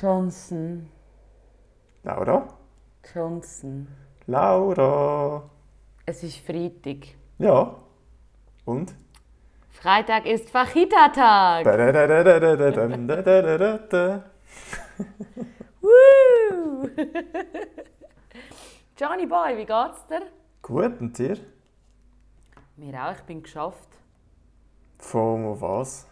Johnson. Laura? Johnson. Laura? Es ist Freitag. Ja. Und? Freitag ist Fajita-Tag. Woo! Johnny Boy, wie geht's dir? Gut, und dir? Mir auch, ich bin geschafft. Von was?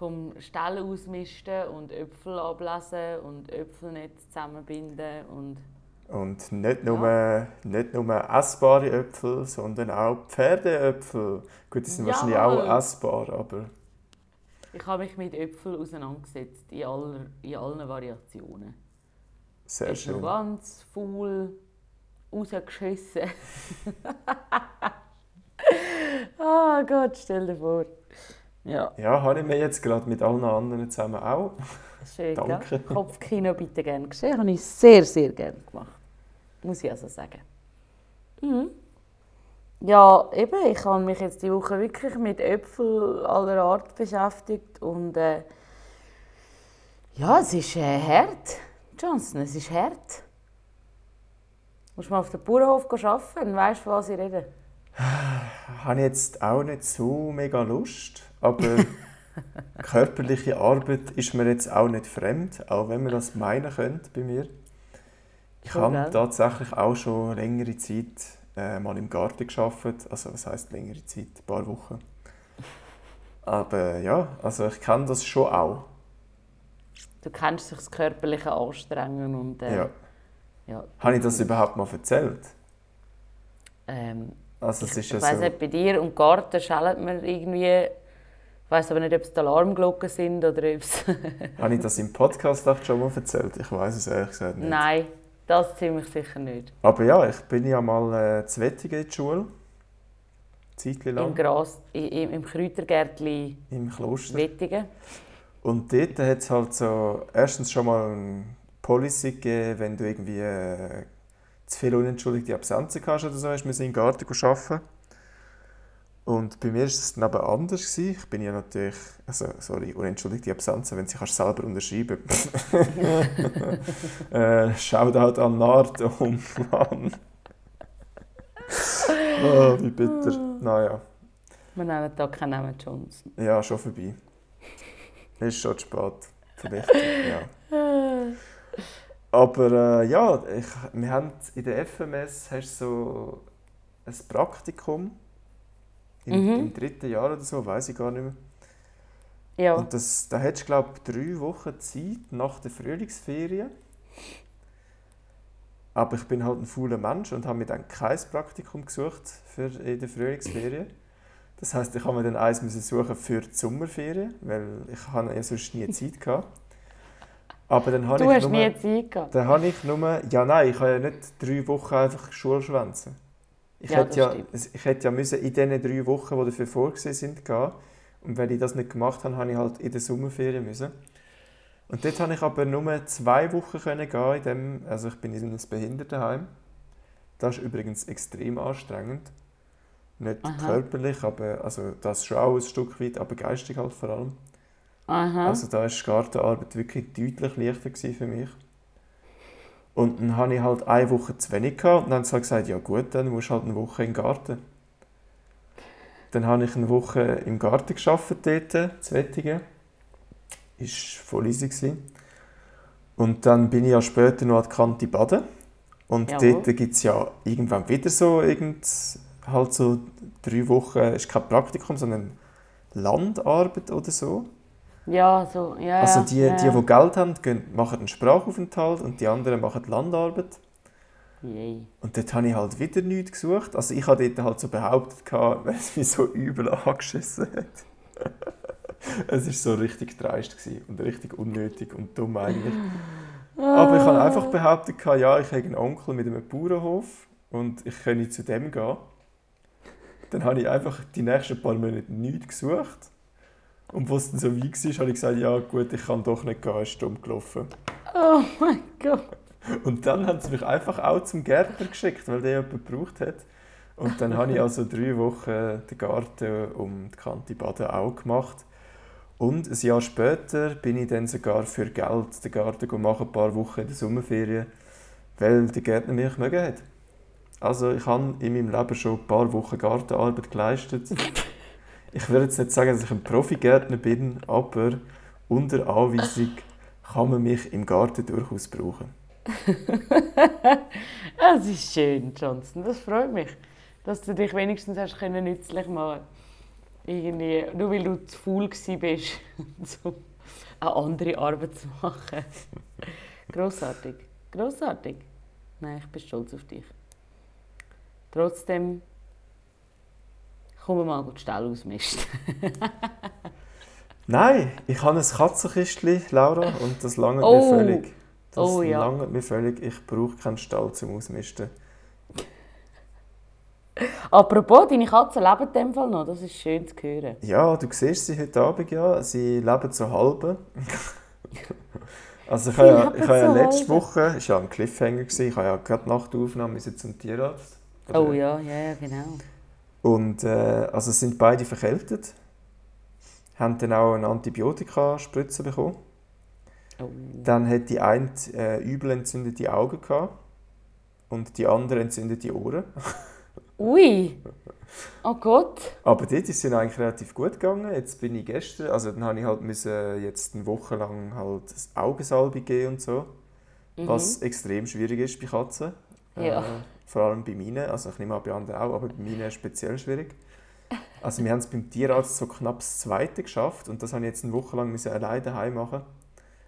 Vom Stall ausmisten und Äpfel ablesen und Äpfelnetz zusammenbinden und... Und nicht nur, nicht nur essbare Äpfel, sondern auch Pferdeäpfel. Gut, die sind wahrscheinlich Jawohl. auch essbar, aber Ich habe mich mit Äpfeln auseinandergesetzt, in, aller, in allen Variationen. sehr schön. ganz faul, rausgeschissen. oh Gott, stell dir vor. Ja, Ja, habe ich mir jetzt gerade mit allen anderen zusammen auch. schön, Danke. gell? Kopfkino bitte gerne gesehen. Habe ich sehr, sehr gerne gemacht. Muss ich also sagen. Mhm. Ja, eben, ich habe mich jetzt die Woche wirklich mit Äpfeln aller Art beschäftigt und äh, ja, es ist äh, hart. Johnson, es ist hart. Musst mal auf dem Bauernhof arbeiten, weißt du, was ich rede. Habe ich jetzt auch nicht so mega Lust, aber körperliche Arbeit ist mir jetzt auch nicht fremd, auch wenn man das meinen könnte bei mir. Ich habe gell? tatsächlich auch schon längere Zeit äh, mal im Garten geschafft, also was heißt längere Zeit, ein paar Wochen. Aber ja, also ich kenne das schon auch. Du kennst sich das körperliche Anstrengen und äh, Ja. ja. Habe ich das überhaupt mal erzählt? Ähm, Also es ich ist ja ich weiss so. nicht, bei dir und Garten schellt man irgendwie... Ich weiss aber nicht, ob es die Alarmglocken sind oder ob es... Habe ich das im Podcast auch schon mal erzählt? Ich weiß es ehrlich gesagt nicht. Nein, das ziemlich sicher nicht. Aber ja, ich bin ja mal äh, zu Wettigen in die Schule. Zeitlich Im. Gras, im, im Kräutergärtli Im Kloster. Wettigen. Und dort hat es halt so erstens schon mal eine Policy gegeben, wenn du irgendwie äh, zu viele unentschuldigte Absenzen hast oder so, hast du müssen im Garten arbeiten. Und bei mir war es dann aber anders. Gewesen. Ich bin ja natürlich, also sorry, unentschuldigte Absenzen, wenn sie kannst selber unterschreiben äh, Shoutout an Nardo, Mann. oh, wie bitter. Naja, Wir nennen da keinen Namen Johnson. ja, schon vorbei. Ist schon zu spät. Vielleicht, ja. Aber äh, ja, ich, wir haben in der FMS hast du so ein Praktikum im, Mhm. im dritten Jahr oder so, weiß ich gar nicht mehr. Ja. Und das, da hättest du, glaube ich, drei Wochen Zeit nach der Frühlingsferien. Aber ich bin halt ein fauler Mensch und habe mir dann kein Praktikum gesucht für in der Frühlingsferien. Das heißt, ich habe mir dann eins müssen suchen für die Sommerferien, weil ich habe ja sonst nie Zeit gehabt. Aber dann habe du ich hast nur, nie Zeit gehabt. dann habe ich nur, ja nein, ich habe ja nicht drei Wochen einfach Schule schwänzen. Ich Ja, hätte ja, stimmt. ich hätte ja müssen in diesen drei Wochen, die dafür vorgesehen sind, gehen. Und wenn ich das nicht gemacht habe, habe ich halt in der Sommerferien müssen. Und dort habe ich aber nur zwei Wochen können gehen in dem, also ich bin in einem Behindertenheim. Das ist übrigens extrem anstrengend. Nicht Aha. körperlich, aber also das schon auch ein Stück weit, aber geistig halt vor allem. Aha. Also da war die Gartenarbeit wirklich deutlich leichter für mich. Und dann hatte ich halt eine Woche zu wenig gehabt und dann haben sie halt gesagt, ja gut, dann musst du halt eine Woche im Garten. Dann habe ich eine Woche im Garten gearbeitet, dort, zu Wettigen. Ist voll easy gewesen. Und dann bin ich ja später noch an die Kante baden. Und Jawohl. dort gibt es ja irgendwann wieder so, irgend, halt so drei Wochen, ist kein Praktikum, sondern Landarbeit oder so. Ja, so. Ja, Also die, ja. die, die Geld haben, gehen, machen einen Sprachaufenthalt und die anderen machen Landarbeit. Yay. Und dort habe ich halt wieder nichts gesucht. Also ich habe dort halt so behauptet, weil es mich so übel angeschissen hat. es war so richtig dreist und richtig unnötig und dumm eigentlich. Aber ich habe einfach behauptet, ja, ich habe einen Onkel mit einem Bauernhof und ich könnte zu dem gehen. Dann habe ich einfach die nächsten paar Monate nichts gesucht. Und wo es dann so weit war, habe ich gesagt, ja gut, ich kann doch nicht gehen, ist dumm gelaufen. Oh mein Gott. Und dann haben sie mich einfach auch zum Gärtner geschickt, weil der jemand gebraucht hat. Und dann habe ich also drei Wochen den Garten um die Kante Baden auch gemacht. Und ein Jahr später bin ich dann sogar für Geld den Garten machen, ein paar Wochen in der Sommerferien, weil der Gärtner mich mögen hat. Also ich habe in meinem Leben schon ein paar Wochen Gartenarbeit geleistet. Ich würde jetzt nicht sagen, dass ich ein Profi-Gärtner bin, aber unter Anweisung kann man mich im Garten durchaus brauchen. Das ist schön, Johnson. Das freut mich, dass du dich wenigstens hast können nützlich machen irgendwie, Nur weil du zu faul warst, um eine andere Arbeit zu machen. Grossartig. Grossartig. Nein, ich bin stolz auf dich. Trotzdem, wir mal die Stelle ausmisten. Nein, ich habe ein Katzenkistchen, Laura, und das lange Oh. mir völlig. Das Oh, ja. langt mir völlig. Ich brauche keinen Stall zum Ausmisten. Apropos, deine Katzen leben in dem Fall noch. Das ist schön zu hören. Ja, du siehst sie heute Abend ja. Sie leben so halb. also ich habe ja, ich habe ja letzte halbe. Woche, es war ja ein Cliffhanger, gewesen, ich habe ja gerade nach der Aufnahme müssen zum Tierarzt. Oh ja, ja, genau. Und äh, also sind beide verkältet. Haben dann auch eine Antibiotika-Spritze bekommen. Oh. Dann hat die eine äh, übel entzündete Augen gehabt und die andere entzündete Ohren. Ui! Oh Gott! Aber dort ist es eigentlich relativ gut gegangen. Jetzt bin ich gestern, also dann habe ich halt müssen jetzt eine Woche lang halt das Augensalbe geben und so, was extrem schwierig ist bei Katzen. Ja. Äh, vor allem bei meinen, also ich nehme an bei anderen auch, aber bei meinen speziell schwierig. Also wir haben es beim Tierarzt so knapp das Zweite geschafft und das habe ich jetzt eine Woche lang alleine daheim machen.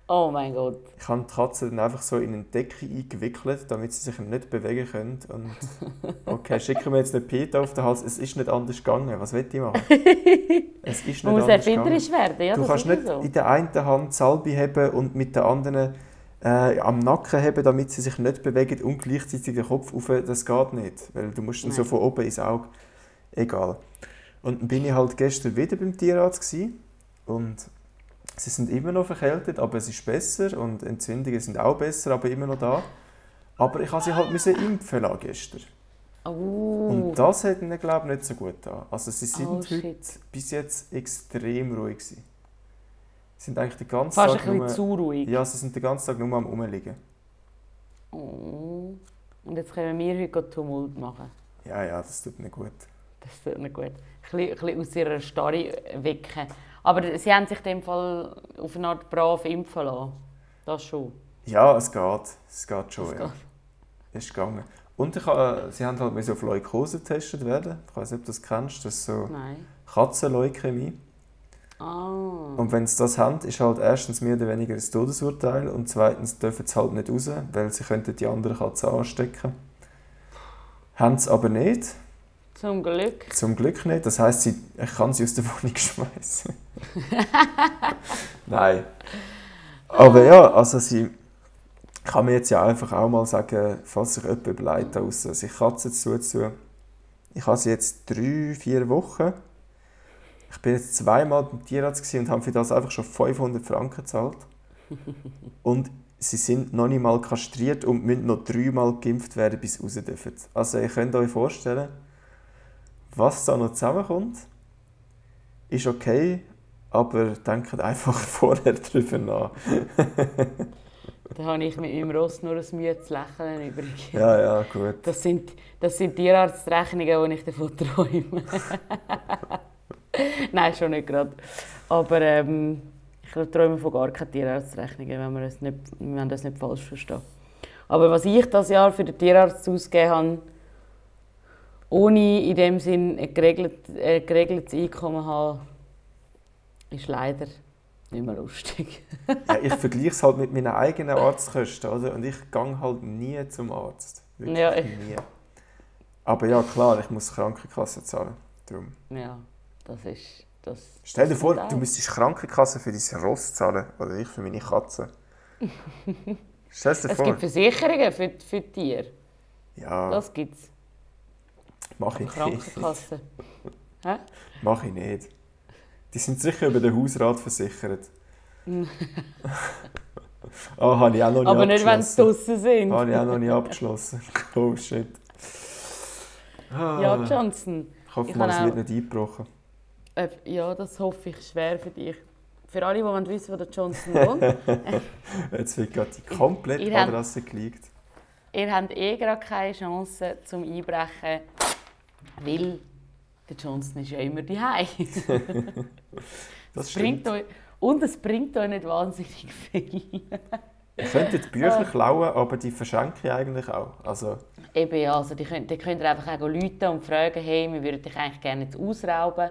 Oh mein Gott. Ich habe die Katze dann einfach so in eine Decke eingewickelt, damit sie sich nicht bewegen können. Und okay, schicken wir jetzt nicht Peter auf den Hals. Es ist nicht anders gegangen. Was will ich machen? Es ist nicht Man muss gegangen. erfinderisch werden, ja, Du kannst nicht so. in der einen Hand Salbe haben und mit der anderen äh, am Nacken haben, damit sie sich nicht bewegen und gleichzeitig den Kopf auf. Das geht nicht, weil du musst dann so von oben ins Auge. Egal. Und dann bin ich halt gestern wieder beim Tierarzt gewesen und sie sind immer noch verkältet, aber es ist besser und Entzündungen sind auch besser, aber immer noch da. Aber ich musste sie halt müssen impfen lassen gestern. Oh. Und das hat ihnen, glaube ich, nicht so gut getan. Also sie sind Oh, heute bis jetzt extrem ruhig gewesen. Sie sind eigentlich den ganzen Fast ein Tag bisschen nur, zu ruhig. Ja, sie sind den ganzen Tag nur am Rumliegen. Oh. Und jetzt können wir heute Tumult machen. Ja, ja, das tut nicht gut. Das tut nicht gut. Ein bisschen, ein bisschen aus ihrer Starre wecken. Aber sie haben sich in dem Fall auf eine Art brav impfen lassen. Das schon. Ja, es geht. Es geht schon, Es ja. geht. Es ist gegangen. Und ich, äh, sie haben halt auf Leukose getestet werden. Ich weiß nicht, ob du das kennst. Das ist so Nein. Katzenleukämie. Ah. Und wenn sie das haben, ist halt erstens mehr oder weniger ein Todesurteil und zweitens dürfen sie halt nicht raus, weil sie könnten die anderen Katzen anstecken. Haben sie aber nicht. Zum Glück. Zum Glück nicht. Das heisst, sie, ich kann sie aus der Wohnung schmeißen. Nein. Aber ja, also sie kann mir jetzt ja einfach auch mal sagen, falls sich jemand überlegt, außer sich Katzen zuzutun. Ich habe sie jetzt drei, vier Wochen. Ich bin jetzt zweimal beim Tierarzt und habe für das einfach schon 500 Franken gezahlt. Und sie sind noch nicht mal kastriert und müssen noch dreimal geimpft werden, bis sie raus dürfen. Also ihr könnt euch vorstellen, was da noch zusammenkommt, ist okay, aber denkt einfach vorher drüber nach. Da habe ich mit meinem Ross nur ein müdes Lächeln übrig. Ja, ja, gut. Das sind, das sind Tierarztrechnungen, die ich davon träume. Nein, schon nicht gerade. Aber ähm, ich träume von gar keine Tierarztrechnungen, wenn wir das nicht, wenn wir das nicht falsch verstehen. Aber was ich das Jahr für den Tierarzt ausgegeben habe, ohne in dem Sinn ein geregelt, ein geregeltes Einkommen haben, ist leider nicht mehr lustig. Ja, ich vergleiche es halt mit meinen eigenen Arztkosten, oder? Und ich gehe halt nie zum Arzt. Wirklich Ja, ich- nie. Aber ja, klar, ich muss Krankenkasse zahlen. Darum. Ja, das ist... Das Stell dir vor, du müsstest Krankenkasse für dein Ross zahlen. Oder ich für meine Katze. Stell dir Es vor. gibt Versicherungen für, für Tiere. Ja, Das gibt es. mach ich nicht. Krankenkasse. Hä? Mach ich nicht. Die sind sicher über den Hausrat versichert. Ah, habe ich auch noch nicht Aber nicht, wenn sie draußen sind. Habe ich auch noch nicht abgeschlossen. Oh shit. Ah, Ja, Johnson. ich hoffe ich mal, habe es wird nicht eingebrochen. Äh, ja, das hoffe ich schwer für dich. für alle, die wissen, wo der Johnson wohnt, Jetzt wird gerade die komplette Ihr habt- Adresse geleakt. ihr habt eh gerade keine Chance zum Einbrechen, weil der Johnson ist ja immer daheim. Das bringt euch, und es bringt euch nicht wahnsinnig viel. Ihr könntet. Bücher klauen, aber die verschenke ich eigentlich auch. Also, Eben ja, also die könnt, die könnt ihr einfach auch rufen und fragen, hey, wir würden dich eigentlich gerne jetzt ausrauben,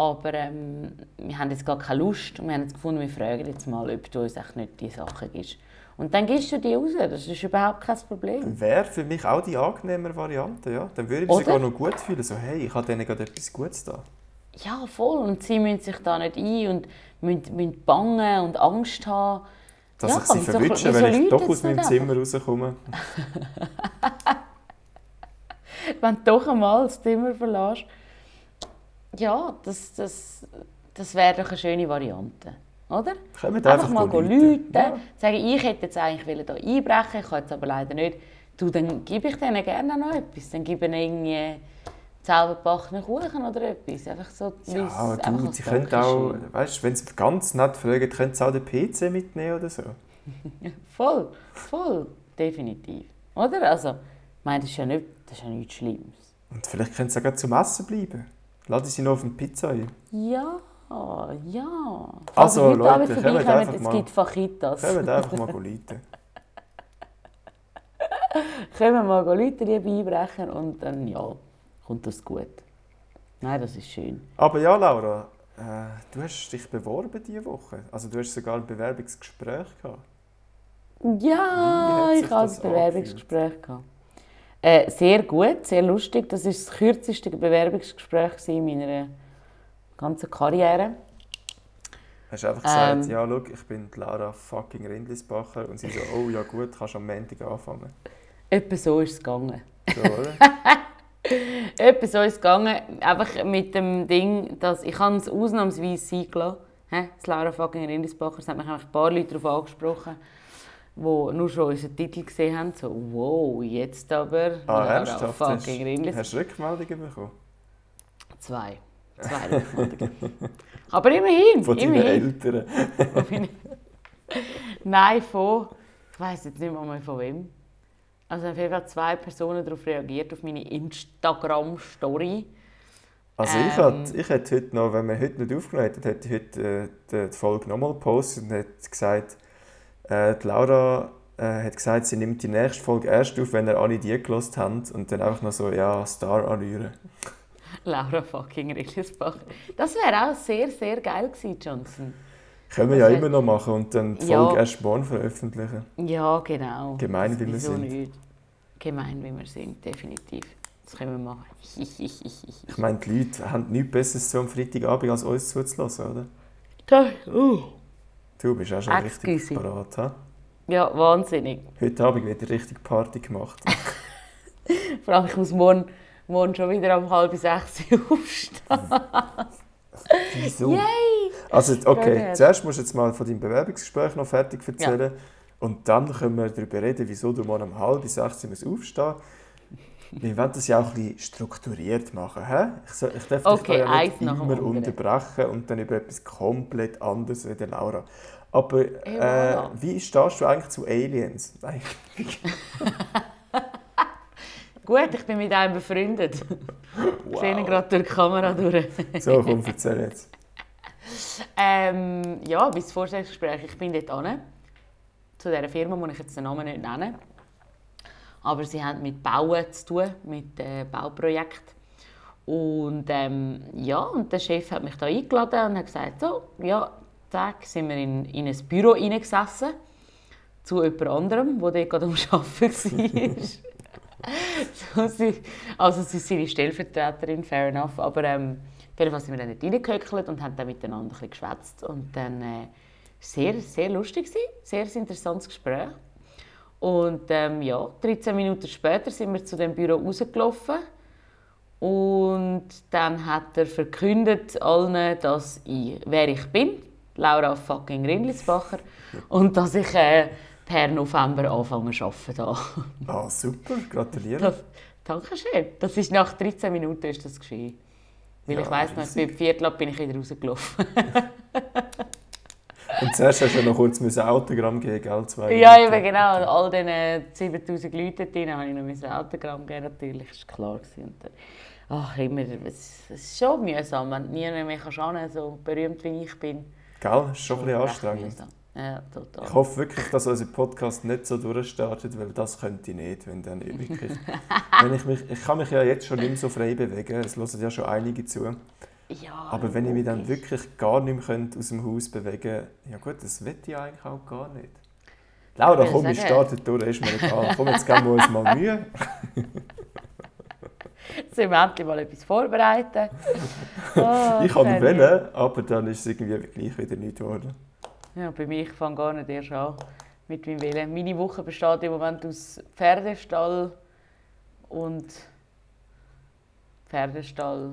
aber ähm, wir haben jetzt gar keine Lust und wir haben jetzt gefunden, wir fragen jetzt mal, ob du uns echt nicht die Sachen gibst. Und dann gibst du die raus, das ist überhaupt kein Problem. wäre für mich auch die angenehmere Variante. Ja? Dann würde ich mich Oder? sogar noch gut fühlen. So, hey, ich habe denen gerade etwas Gutes da. Ja, voll. Und sie müssen sich da nicht ein und müssen, müssen bangen und Angst haben. Dass Ja, ich sie verwünsche, wieso wenn ich doch aus meinem Zimmer rauskomme. Wenn du doch einmal das Zimmer verlässt. Ja, das, das, das wäre doch eine schöne Variante. Oder? Kommt Einfach, einfach mal rufen, Ja. sagen, ich hätte jetzt eigentlich wollen hier einbrechen, ich kann jetzt aber leider nicht. Du, dann gebe ich denen gerne noch etwas. Dann gebe ich irgendwie selbergebackenen Kuchen oder etwas. Einfach so, Ja, aber du, sie können auch, weißt wenn sie ganz nett fragen, können sie auch den PC mitnehmen oder so. Voll, voll, definitiv. Oder? Also, ich meine, das ist ja, nicht, das ist ja nichts Schlimmes. Und vielleicht können sie gleich zum Essen bleiben. Lade sie noch auf eine Pizza ein. Ja, ja. Also, Falls Leute, Abend kommt vorbeikommen, einfach es mal. gibt Fajitas. Kommt einfach mal. Können wir mal Leute liebe einbrechen und dann, ja, kommt das gut. Nein, das ist schön. Aber ja, Laura, äh, du hast dich beworben diese Woche. Also du hast sogar ein Bewerbungsgespräch gehabt. Ja, ich hatte ein Bewerbungsgespräch. gehabt. Äh, sehr gut, sehr lustig. Das war das kürzeste Bewerbungsgespräch in meiner ganzen Karriere. Hast du einfach gesagt, Ähm. ja, schau, ich bin die Laura fucking Rindlisbacher. Und sie so, oh ja gut, kannst am Montag anfangen. Etwa so ist es gegangen. So, oder? Etwa so ist es gegangen. Einfach mit dem Ding, dass ich habe es ausnahmsweise sein gelassen. Hä? Das Laura fucking Rindisbacher. Es hat mich eigentlich ein paar Leute darauf angesprochen, die nur schon unseren Titel gesehen haben. So, wow, jetzt aber Ah, ernsthaft? Fucking hast du Rückmeldungen bekommen? Zwei. Zwei Rückmeldungen. Aber immerhin. Von deinen immerhin. Eltern? Nein, von. Ich weiß jetzt nicht mal von wem. Also auf jeden Fall zwei Personen darauf reagiert, auf meine Instagram-Story. Also ich, Ähm. hätte, ich hätte heute noch, wenn wir heute nicht aufgenommen hätten, hätte ich heute äh, die Folge nochmal gepostet und hätte gesagt, äh, die Laura äh, hat gesagt, sie nimmt die nächste Folge erst auf, wenn ihr alle die gelost habt und dann einfach noch so, ja, Star anrühren. Laura fucking Rickelsbach. Das wäre auch sehr, sehr geil gewesen, Johnson. Können wir ja immer noch machen und dann die Ja. Folge erst morgen veröffentlichen. Ja, genau. Gemein, wie wir sind. Nicht? Gemein, wie wir sind, definitiv. Das können wir machen. Ich meine, die Leute haben nichts Besseres so am Freitagabend, als uns zuzulassen, oder? Das- uh. Du bist auch schon richtig Excuse. parat. He? Ja, wahnsinnig. Heute Abend wird richtig Party gemacht. Vor allem, ich muss morgen, morgen schon wieder um halb sechs aufstehen. Wieso? Yay! Also, okay, zuerst musst du jetzt mal von deinem Bewerbungsgespräch noch fertig erzählen. Und dann können wir darüber reden, wieso du morgen um halb sechs musst aufstehen Wir wollen das ja auch ein bisschen strukturiert machen. He? Ich, soll, ich darf Okay, dich ja nicht immer unterbrechen und dann über etwas komplett anderes reden, Laura. Aber äh, wie stehst du eigentlich zu Aliens? Gut, ich bin mit einem befreundet. Ich sehe ihn gerade durch die Kamera durch. So, komm, erzähl jetzt. Ähm, ja, bis Vorstellungsgespräch. Ich bin dort hin, zu dieser Firma, die ich jetzt den Namen nicht nenne. Aber sie haben mit Bauen zu tun, mit äh, Bauprojekten. Und ähm, ja, und der Chef hat mich da eingeladen und hat gesagt, so, ja, Tag sind wir in, in ein Büro hineingesessen, zu jemand anderem, der dort gerade am Arbeiten war. so, also sie ist seine Stellvertreterin, fair enough, aber ähm, auf jeden Fall sind wir dann dort reingehöckelt und haben dann miteinander ein bisschen geschwätzt. Und dann äh, sehr, sehr lustig gewesen, sehr interessantes Gespräch. Und ähm, ja, 13 Minuten später sind wir zu dem Büro rausgelaufen. Und dann hat er verkündet allen, dass ich, wer ich bin, Laura fucking Rindlisbacher, und dass ich äh, per November anfange zu arbeiten. Ah, super, gratuliere. Das, Dankeschön. Das ist nach 13 Minuten ist das geschehen. Weil Ja, ich weiss noch, beim Viertel ab bin ich wieder rausgelaufen. Und zuerst hast du ja noch kurz ein Autogramm geben, gell? Zwei Ja, Minuten. eben genau. Und all diesen 7000 Leuten drin habe ich noch ein Autogramm gegeben, natürlich. Das war klar. gewesen. Und ach, immer, es, es ist schon mühsam, wenn du nie mehr hin, so berühmt wie ich bin. Gell? Das ist schon ein bisschen anstrengend. mühsam. Ja, total. Ich hoffe wirklich, dass unser Podcast nicht so durchstartet, weil das könnte ich nicht, wenn dann wirklich... wenn ich, mich, ich kann mich ja jetzt schon nicht mehr so frei bewegen, es hören ja schon einige zu. Ja, Aber wenn ich mich dann wirklich gar nicht mehr aus dem Haus bewegen ja gut, das will ich eigentlich auch gar nicht. Laura, Ich komm, wir sagen- starten durch, ist mir egal. Komm, jetzt geben wir uns mal Mühe. Jetzt sind wir endlich mal etwas vorbereiten. Oh, ich kann wählen, aber dann ist es irgendwie gleich wieder nicht geworden. Ja, bei mir, ich fange gar nicht erst an mit meinem Willen. Meine Woche besteht im Moment aus Pferdestall und Pferdestall.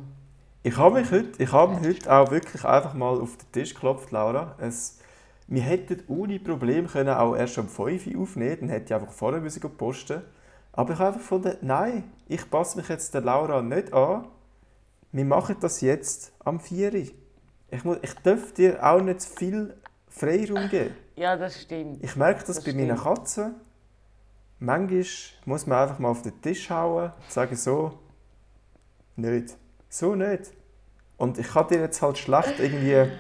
Ich habe mich heute, ich habe mich heute auch wirklich einfach mal auf den Tisch geklopft, Laura. Es, wir hätten ohne Problem können auch erst um 5 Uhr aufnehmen, dann hätte ich einfach vorher müssen posten. Aber ich habe einfach gefunden, nein, ich passe mich jetzt der Laura nicht an. Wir machen das jetzt am 4 Uhr. Ich, muss, ich darf dir auch nicht zu viel Freiraum geben. Ja, das stimmt. Ich merke das, Das bei meinen stimmt. Katzen. Manchmal muss man einfach mal auf den Tisch hauen und sagen so, nicht. So nicht. Und ich kann dir jetzt halt schlecht irgendwie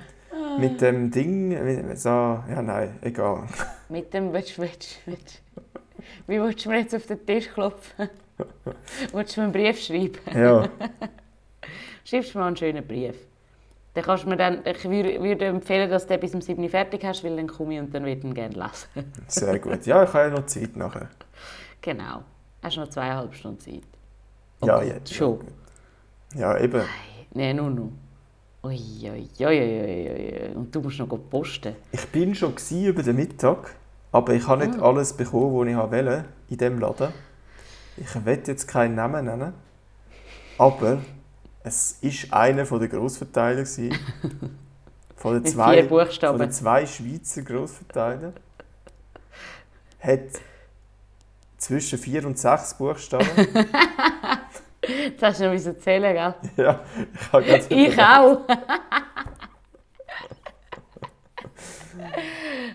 mit dem Ding so, ja nein, egal. Mit dem willst, willst, willst. Wie willst du mir jetzt auf den Tisch klopfen? willst du mir einen Brief schreiben? Ja, Schreibst du mir einen schönen Brief. Dann kannst du mir dann, ich würde, empfehlen, dass du den bis um 7 Uhr fertig hast, weil dann komme ich und dann würde ich ihn gerne lesen. sehr gut. Ja, ich habe ja noch Zeit nachher. genau. Hast noch zweieinhalb Stunden Zeit. Ja, Oh, jetzt. Schon. Ja, eben. Nein, nur noch. Ui, ui, ui, ui, ui, ui. Und du musst noch posten. Ich bin schon über den Mittag, aber ich habe nicht alles bekommen, was ich wollte in diesem Laden. Ich will jetzt keinen Namen nennen, aber es ist einer der Grossverteiler. Von den zwei, von den zwei Schweizer Grossverteilern. Hat zwischen vier und sechs Buchstaben. Jetzt hast du noch müssen zählen, gell? ja, ich habe ganz Ich auch.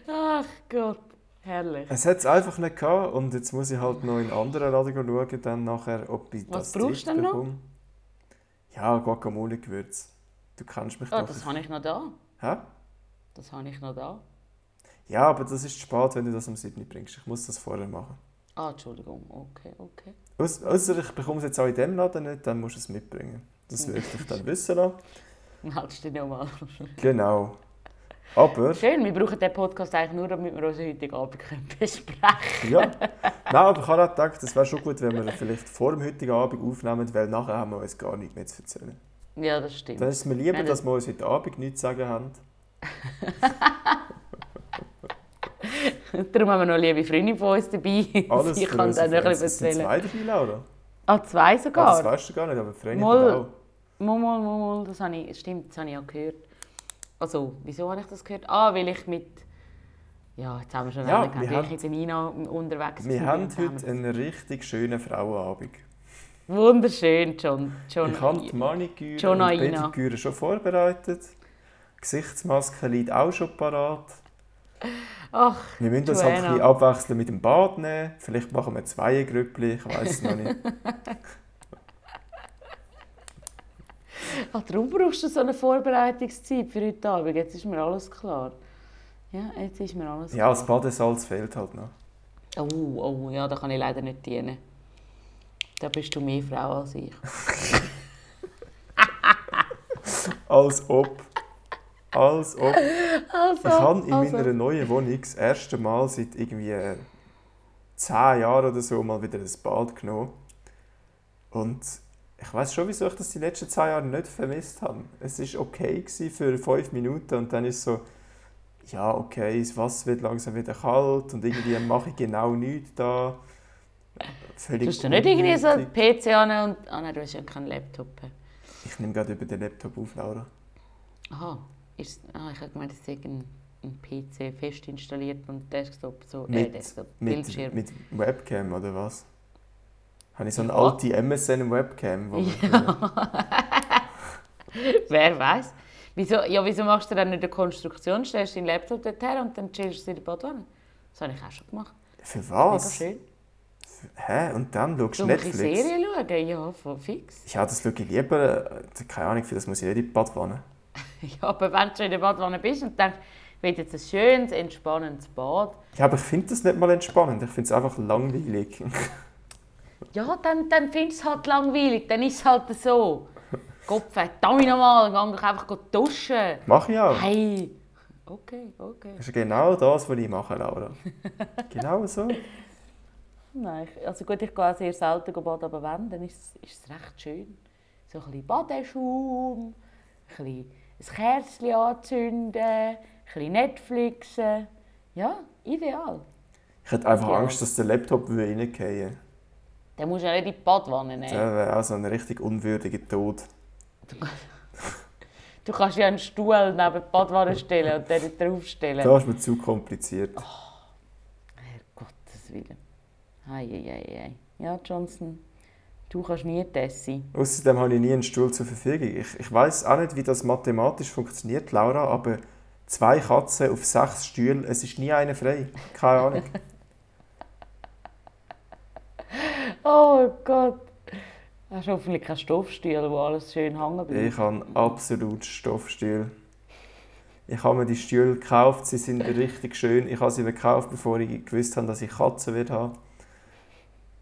Ach Gott, herrlich. Es hat es einfach nicht gehabt und jetzt muss ich halt noch in anderen Laden schauen, dann nachher, ob ich Was das brauchst du denn noch? Ja, Guacamole-Gewürz. Du kennst mich Oh, doch. das habe ich noch da. Hä? Das habe ich noch da. Ja, aber das ist spät, wenn du das am 7. bringst. Ich muss das vorher machen. Ah, Entschuldigung. Okay, okay. Ausser ich bekomme es jetzt auch in dem Laden nicht, dann musst du es mitbringen. Das würde ich dann wissen lassen. Meldest dich nochmal. Genau. Aber, Schön, wir brauchen diesen Podcast eigentlich nur, damit wir unseren heutigen Abend können besprechen ja. Nein, aber ich habe auch gedacht, es wäre schon gut, wenn wir vielleicht vor dem heutigen Abend aufnehmen, weil nachher haben wir uns gar nichts mehr zu erzählen. können. Ja, das stimmt. Dann ist es mir lieber, Ja, dass wir uns heute Abend nichts zu sagen haben. Darum haben wir noch liebe Freundin von uns dabei. Alles ich für kann dann noch ein bisschen erzählen. zwei dabei, Laura. Ah, zwei Ah, das sogar? weißt du gar nicht, aber Freunde auch. Mal, mal, mal, das habe ich, stimmt, das habe ich auch gehört. Also, wieso habe ich das gehört? Ah, weil ich mit... Ja, jetzt haben wir schon Ja, wir haben- ich der Nina unterwegs Wir haben heute einen richtig schönen Frauenabend. Wunderschön, John. John Ich habe die Maniküre Schon und. Pediküre schon vorbereitet. Die Gesichtsmaske liegt auch schon parat. Ach, Wir müssen uns halt ein bisschen abwechseln mit dem Bad nehmen. Vielleicht machen wir zwei Grüppli, ich weiß es noch nicht. ah, darum brauchst du so eine Vorbereitungszeit für heute Abend. Jetzt ist mir alles klar. Ja, jetzt ist mir alles Ja, das klar. Badesalz fehlt halt noch. Oh, oh, ja, da kann ich leider nicht dienen. Da bist du mehr Frau als ich. Als ob. Als ob. Also, Ich habe in also. meiner neuen Wohnung das erste Mal seit irgendwie äh, zehn Jahren oder so mal wieder ein Bad genommen. Und ich weiß schon, wieso ich das die letzten zehn Jahre nicht vermisst habe. Es war okay für fünf Minuten und dann ist so, ja okay, das Wasser wird langsam wieder kalt und irgendwie mache ich genau nichts da. Völlig Tust du nicht irgendwie so einen. PC an und... Ah nein, du hast ja keinen Laptop. Ich nehme gerade über den Laptop auf, Laura. Aha. Ist, ah, ich habe gemeint, es sei ein, ein PC fest installiert und Desktop, so, äh, Mit, Desktop, mit, Bildschirm. mit Webcam oder was? Habe ich so eine Ja. alte MSN-Webcam? wo man- Wer weiß? Wieso, ja, wieso machst du dann nicht eine Konstruktion? Stellst deinen Laptop dort her und dann chillst du in der Badwanne? Das habe ich auch schon gemacht. Für Mega was? schön. Hä? Und dann schaust du Netflix? Serien schauen? Ja, voll fix. Ja, das schaue ich lieber. äh, Keine Ahnung, für das muss ich nicht in die Badwanne. Ja, aber wenn du schon in der Badwanne bist und denkst, ich will jetzt ein schönes, entspannendes Bad, Ja, aber ich finde das nicht mal entspannend. Ich finde es einfach langweilig. ja, dann, dann findest du es halt langweilig. Dann ist es halt so. Gott verdammt nochmal, dann geh doch einfach duschen. Mach ich auch. Hey. Okay, okay. Das ist genau das, was ich mache, Laura. genau so. Nein, ich- also gut, ich gehe auch sehr selten baden, aber wenn, dann ist es, ist es recht schön. So ein bisschen Badeschaum, ein bisschen ein Kerzchen anzünden, ein bisschen Netflixen. Ja, ideal. Ich hätte einfach Ja. Angst, dass der Laptop würde. Dann musst du ja nicht in die Badwanne Das nehmen. wäre auch so ein richtig unwürdiger Tod. Du kannst ja einen Stuhl neben die Badwanne stellen und dann draufstellen. Das ist mir zu kompliziert. Herr Gottes Willen. Hei, hei, hei, hei. Ja, Johnson, du kannst nie Tessie. Außerdem habe ich nie einen Stuhl zur Verfügung. Ich, ich weiß auch nicht, wie das mathematisch funktioniert, Laura, aber zwei Katzen auf sechs Stühlen, es ist nie eine frei. Keine Ahnung. Oh Gott. Hast du hoffentlich keinen Stoffstuhl, wo alles schön hängen bleibt? Ich habe absolut Stoffstühle. Ich habe mir die Stühle gekauft, sie sind richtig schön. Ich habe sie gekauft, bevor ich gewusst habe, dass ich Katzen wird haben.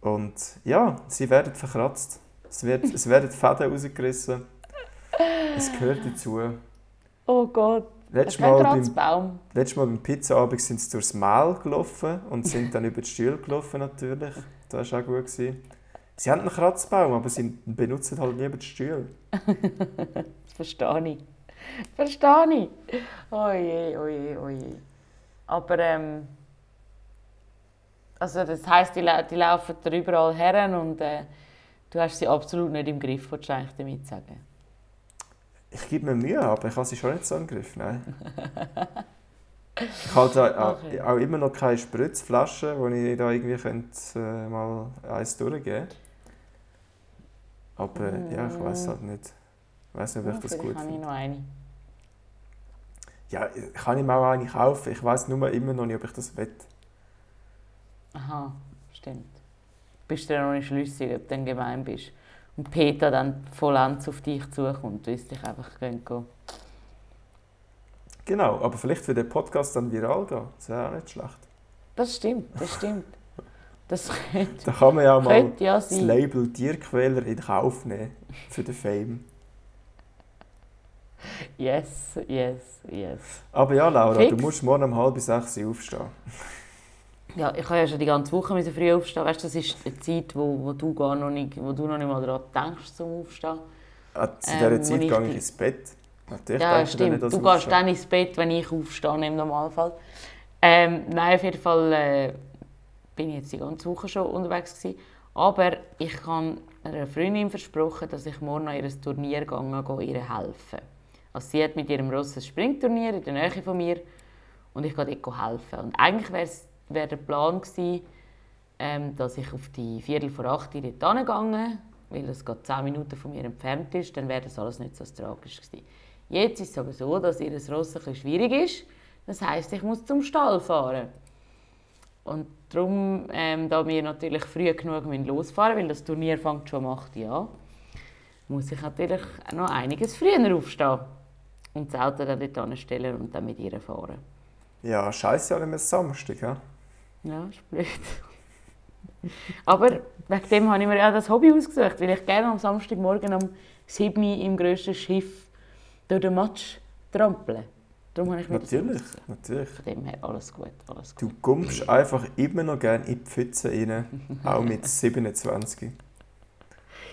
Und ja, sie werden verkratzt. Es, wird, es werden Fäden rausgerissen. Es gehört dazu. Oh Gott. Letztes Mal, beim, letztes Mal beim Pizzaabend sind sie durchs Mail gelaufen und sind dann über die Stühle gelaufen natürlich. Das war auch gut. Gewesen. Sie haben einen Kratzbaum, aber sie benutzen halt lieber die Stühle. Verstehe ich. Verstehe ich. Oje, oje, oje. Aber ähm, also das heisst, die, die laufen da überall her und äh, du hast sie absolut nicht im Griff, willst du eigentlich damit sagen? Ich gebe mir Mühe, aber ich habe sie schon nicht so im Griff, nein. Ich habe da auch, Okay. auch immer noch keine Spritzflasche, wo ich da irgendwie könnte, äh, mal eins durchgeben Aber äh, ja, ich weiß halt nicht. Ich weiß nicht, ob ich das gut habe ich finde. noch eine. Ja, kann ich mir auch eine kaufen. Ich weiß nur immer noch nicht, ob ich das will. Aha, stimmt. Bist du noch nicht schlüssig, ob du dann gemein bist. Und Peter dann vollends auf dich zukommt, du dich einfach gehen. Genau, aber vielleicht wird der Podcast dann viral gehen. Das wäre auch nicht schlecht. Das stimmt, das stimmt. Das könnte, Da kann man ja mal ja das. Label Tierquäler in Kauf nehmen. Für den Fame. Yes, yes, yes. Aber ja, Laura, Fix. du musst morgen um halb sechs aufstehen. Ja, ich habe ja schon die ganze Woche müssen früh aufstehen. Weißt, du, das ist eine Zeit, wo, wo, du gar noch nicht, wo du noch nicht mal daran denkst zum Aufstehen. Ah, Zu Ähm, dieser wo Zeit gehe ich ins Bett. Natürlich Ja, stimmt. Du ans gehst dann ins Bett, wenn ich aufstehe im Normalfall. Ähm, nein, auf jeden Fall äh, bin ich jetzt die ganze Woche schon unterwegs gewesen. Aber ich habe einer Freundin versprochen, dass ich morgen an ihr Turnier gehe, gehe ihr helfen. Also sie hat mit ihrem Ross ein Springturnier in der Nähe von mir und ich gehe dort helfen. Und eigentlich wäre wär der Plan gewesen, ähm, dass ich auf die Viertel vor acht Uhr dort hingegangen weil es gerade 10 Minuten von mir entfernt ist, dann wäre das alles nicht so tragisch gewesen. Jetzt ist es aber so, dass ihr Ross ein schwierig ist. Das heisst, ich muss zum Stall fahren. Und darum, ähm, da wir natürlich früh genug losfahren weil das Turnier fängt schon um 8 Uhr an, muss ich natürlich noch einiges früher aufstehen und das Auto dann dort anstellen und dann mit ihr fahren. Ja, scheiße, alle mehr Samstag. Ja? Ja, ist blöd. Aber wegen dem habe ich mir ja das Hobby ausgesucht, weil ich gerne am Samstagmorgen um 7 Uhr im grössten Schiff durch den Matsch trampeln. Darum habe ich mir Natürlich, das natürlich. Von dem her alles gut, alles gut. Du kommst einfach immer noch gerne in die Pfütze rein, auch mit 27.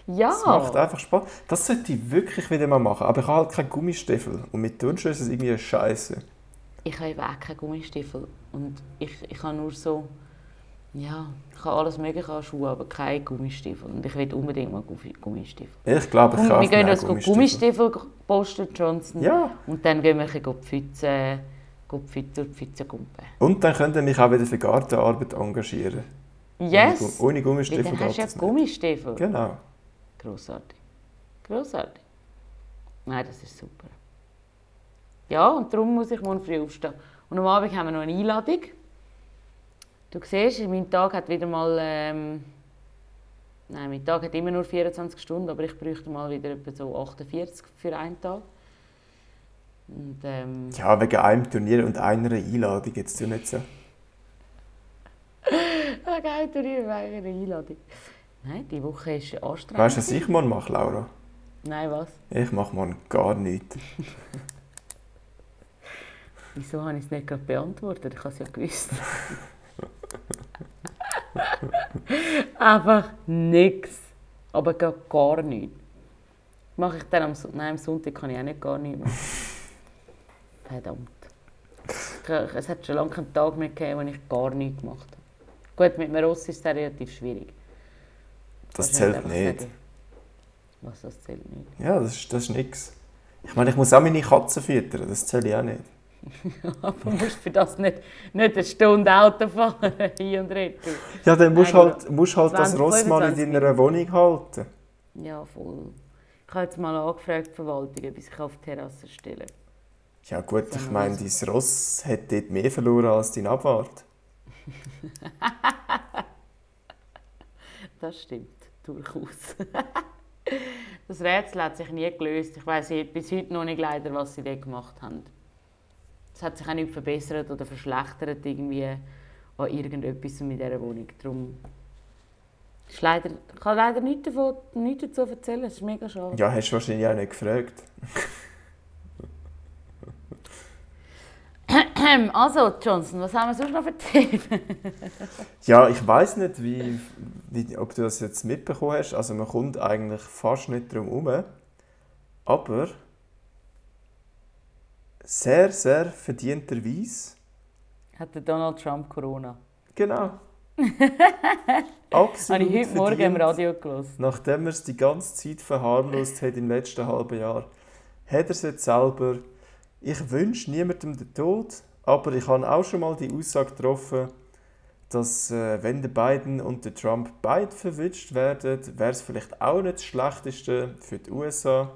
Ja! Das macht einfach Spaß. Das sollte ich wirklich wieder mal machen. Aber ich habe halt keine Gummistiefel. Und mit Turnschuhen ist es irgendwie scheiße. Ich habe eben auch keine Gummistiefel. Und ich, ich habe nur so... Ja, ich habe alles mögliche an Schuhe, aber keine Gummistiefel. Und ich will unbedingt mal Gummi- Gummistiefel. Ich glaube, ich kaufe wir gehen auch Gummistiefel, Gummistiefel posten, Johnson. Ja, Und dann gehen wir ein bisschen Pfützen, gehen die Pfütze durch die Pfütze kumpen. und dann könnt ihr mich auch wieder für Gartenarbeit engagieren. Yes! Ohne, Gu- ohne Weil Gummistiefel dann hast du ja nicht. Gummistiefel. Genau. Grossartig. Grossartig. Nein, das ist super. Ja, und darum muss ich morgen früh aufstehen. Und am Abend haben wir noch eine Einladung. Du siehst, mein Tag hat wieder mal... Ähm, nein, mein Tag hat immer nur 24 Stunden, aber ich bräuchte mal wieder etwa so 48 für einen Tag. Und, ähm, Ja, wegen einem Turnier und einer Einladung jetzt du nicht so. ah, geil, Turnier wegen einer Einladung. Nein, die Woche ist anstrengend. Weißt du, was ich morgen mache, Laura? Nein, was? Ich mache morgen gar nichts. Wieso habe ich es nicht gerade beantwortet? Ich habe es ja gewusst. Einfach nichts. Aber gar, gar nichts. Mache ich dann am, Son- Nein, am Sonntag kann ich auch nicht gar nichts machen. Verdammt. Ich- Es hat schon lange keinen Tag mehr gegeben, wo ich gar nichts gemacht habe. Gut, mit dem Ross ist es relativ schwierig. Das zählt nicht. sagen. Was, das zählt nicht? Ja, das ist, das ist nichts. Ich meine, ich muss auch meine Katzen füttern, das zähle ich auch nicht. Aber du musst für das nicht, nicht eine Stunde Auto fahren, hin und retour. Ja, dann musst du halt, musst halt das 20, Ross mal in 25 deiner Wohnung halten. Ja, voll. Ich habe jetzt mal angefragt, die Verwaltung, ob ich sich auf die Terrasse stelle. Ja gut, ich meine, dein Ross hat dort mehr verloren als dein Abwart. Das stimmt, durchaus. das Rätsel hat sich nie gelöst. Ich weiß bis heute noch nicht leider, was sie dort gemacht haben. Es hat sich auch nicht verbessert oder verschlechtert irgendwie an irgendetwas mit dieser Wohnung. Darum ist leider, ich kann leider nichts, davon, nichts dazu erzählen. Es ist mega schade. Ja, hast du wahrscheinlich auch nicht gefragt. Also, Johnson, was haben wir sonst noch für Themen? Ja, ich weiß nicht, wie, wie, ob du das jetzt mitbekommen hast. Also man kommt eigentlich fast nicht drum herum. Aber sehr, sehr verdienterweise, Hat der Donald Trump Corona? genau, Habe absolut ich heute Morgen im verdient, Radio gelesen. nachdem er es die ganze Zeit verharmlost hat im letzten halben Jahr, hat er es jetzt selber, ich wünsche niemandem den Tod, aber ich habe auch schon mal die Aussage getroffen, dass äh, wenn der Biden und der Trump beide verwünscht werden, wäre es vielleicht auch nicht das Schlechteste für die USA.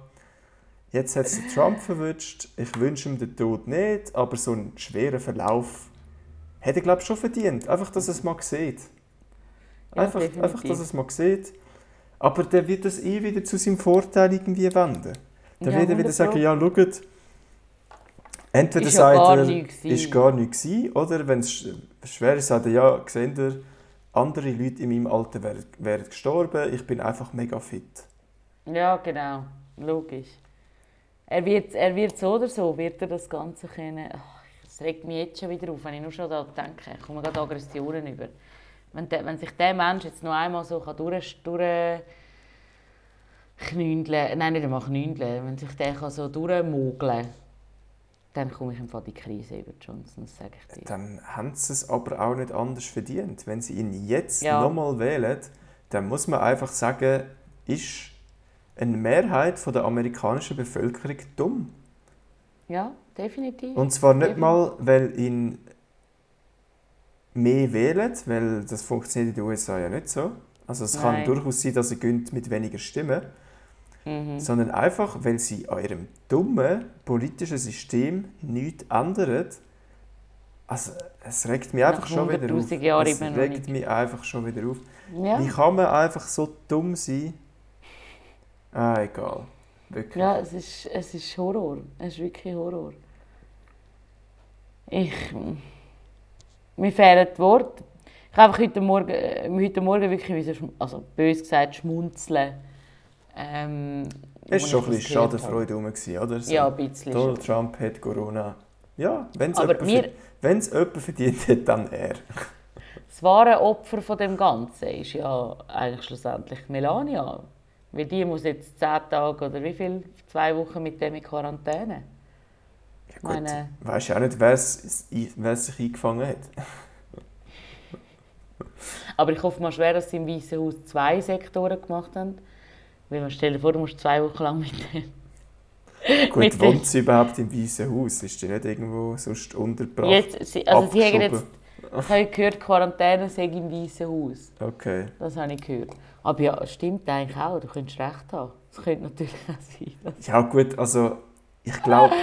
Jetzt hat es Trump verwünscht. Ich wünsche ihm den Tod nicht, aber so einen schweren Verlauf hätte er, glaube ich, schon verdient. Einfach, dass er es mal sieht. Ja, Einfach, definitiv. einfach, dass er es mal sieht. Aber der wird das eh wieder zu seinem Vorteil irgendwie wenden. Dann Ja, wird er wieder 100 sagen, ja, schaut, entweder Ist ja sagt gar er, ist gar nichts gewesen, oder wenn es sch- schwer ist, sagt er, ja, seht ihr, andere Leute in meinem Alter wären, wären gestorben, ich bin einfach mega fit. Ja, genau. Logisch. Er wird, er wird so oder so, wird er das Ganze können... Ach, Es regt mich jetzt schon wieder auf, wenn ich nur schon daran denke. Ich komme gerade Aggressionen über. Wenn, der, wenn sich der Mensch jetzt noch einmal so kann durch, durch knündeln, nein, nicht einmal knündeln, wenn sich der kann so durchmogeln dann komme ich im Fall die Krise über Johnson, das sage ich dir. Dann haben sie es aber auch nicht anders verdient. Wenn sie ihn jetzt Ja. nochmal wählen, dann muss man einfach sagen, ist eine Mehrheit von der amerikanischen Bevölkerung dumm. Ja, definitiv. Und zwar nicht Definitiv. mal, weil ihn mehr wählen, weil das funktioniert in den USA ja nicht so. Also es kann Nein. durchaus sein, dass er gönnt mit weniger Stimmen, Mhm. sondern einfach, weil sie an ihrem dummen politischen System nichts ändern. Also es regt mich einfach Nach schon wieder auf. 100'000 Jahren es regt mich einfach schon wieder auf. Ja. Wie kann man einfach so dumm sein? Ah, egal. Wirklich. Ja, es ist, es ist Horror. Es ist wirklich Horror. Ich. Mir fehlen die Worte. Ich habe heute Morgen, äh, heute Morgen wirklich, also bös gesagt, schmunzeln. Ähm, Es war schon ein bisschen. Schadenfreude rum, gewesen, oder? So. Ja, ein bisschen. Donald Trump hat Corona. Ja, wenn es jemand, wir- jemand verdient hat, dann er. Das wahre Opfer von dem Ganzen ist ja eigentlich schlussendlich Melania. Weil die muss jetzt zehn Tage oder wie viel? Zwei Wochen mit dem in Quarantäne. Ja, Ich gut, meine- Weisst ja auch nicht, wer es sich eingefangen hat. Aber ich hoffe mal schwer, dass sie im Weißen Haus zwei Sektoren gemacht haben. Weil man stell dir vor, du musst zwei Wochen lang mit dem. Gut, wohnt sie überhaupt im Weißen Haus? Ist die nicht irgendwo sonst untergebracht? Jetzt, sie, also sie haben jetzt, ich habe gehört, Quarantäne sei im Weißen Haus. Okay. Das habe ich gehört. Aber ja, stimmt eigentlich auch. Du könntest recht haben. Das könnte natürlich auch sein. Ja gut, also ich glaube,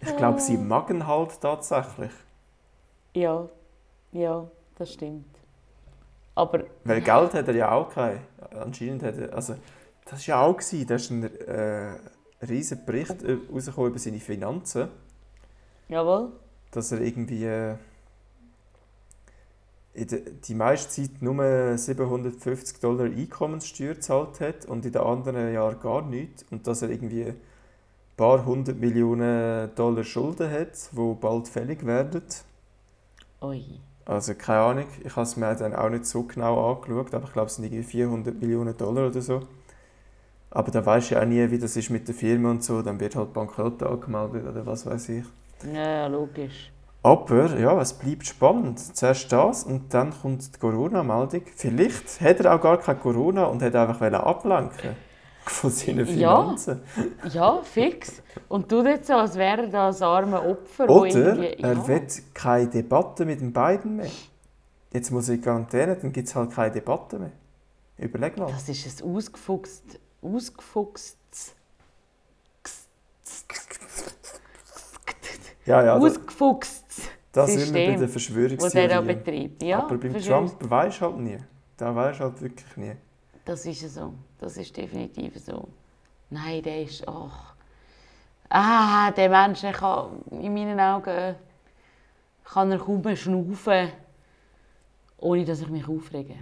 Ich glaube, sie magen halt tatsächlich. Ja, ja, das stimmt. Aber Weil Geld hat er ja auch kein. Anscheinend hat er, also das war ja auch, gewesen, da ist ein äh, riesiger Bericht äh, rausgekommen über seine Finanzen, jawohl. dass er irgendwie äh, die meiste Zeit nur 750 Dollar Einkommenssteuer gezahlt hat und in den anderen Jahren gar nichts und dass er irgendwie ein paar hundert Millionen Dollar Schulden hat, die bald fällig werden. Ui. Also keine Ahnung, ich habe es mir dann auch nicht so genau angeschaut, aber ich glaube, es sind irgendwie 400 Millionen Dollar oder so. Aber da weiß ja auch nie, wie das ist mit der Firma und so, dann wird halt Bankrott angemeldet oder was weiß ich. Ja, ja, logisch. Aber ja, es bleibt spannend. Zuerst das und dann kommt die Corona-Meldung. Vielleicht hat er auch gar kein Corona und hat einfach ablenken von seinen Ja. Finanzen. Ja, fix. Und du jetzt so, als wäre er da ein armes Opfer, Oder irgendwie... er ja. will keine Debatte mit den beiden mehr. Jetzt muss in Quarantäne, dann gibt es halt keine Debatte mehr. Überleg mal. Das ist ein ausgefuchst, ausgefuchstes, Ja, ja, das, da sind wir bei System, der das er da Verschwörungstheorie. betreibt. Ja, Aber beim? Trump weisst du halt nie. Da weisst du halt wirklich nie. Das ist so. Das ist definitiv so. Nein, der ist. Ach. Ah, der Mensch, der kann in meinen Augen kann er kaum schnaufen, ohne dass ich mich aufrege.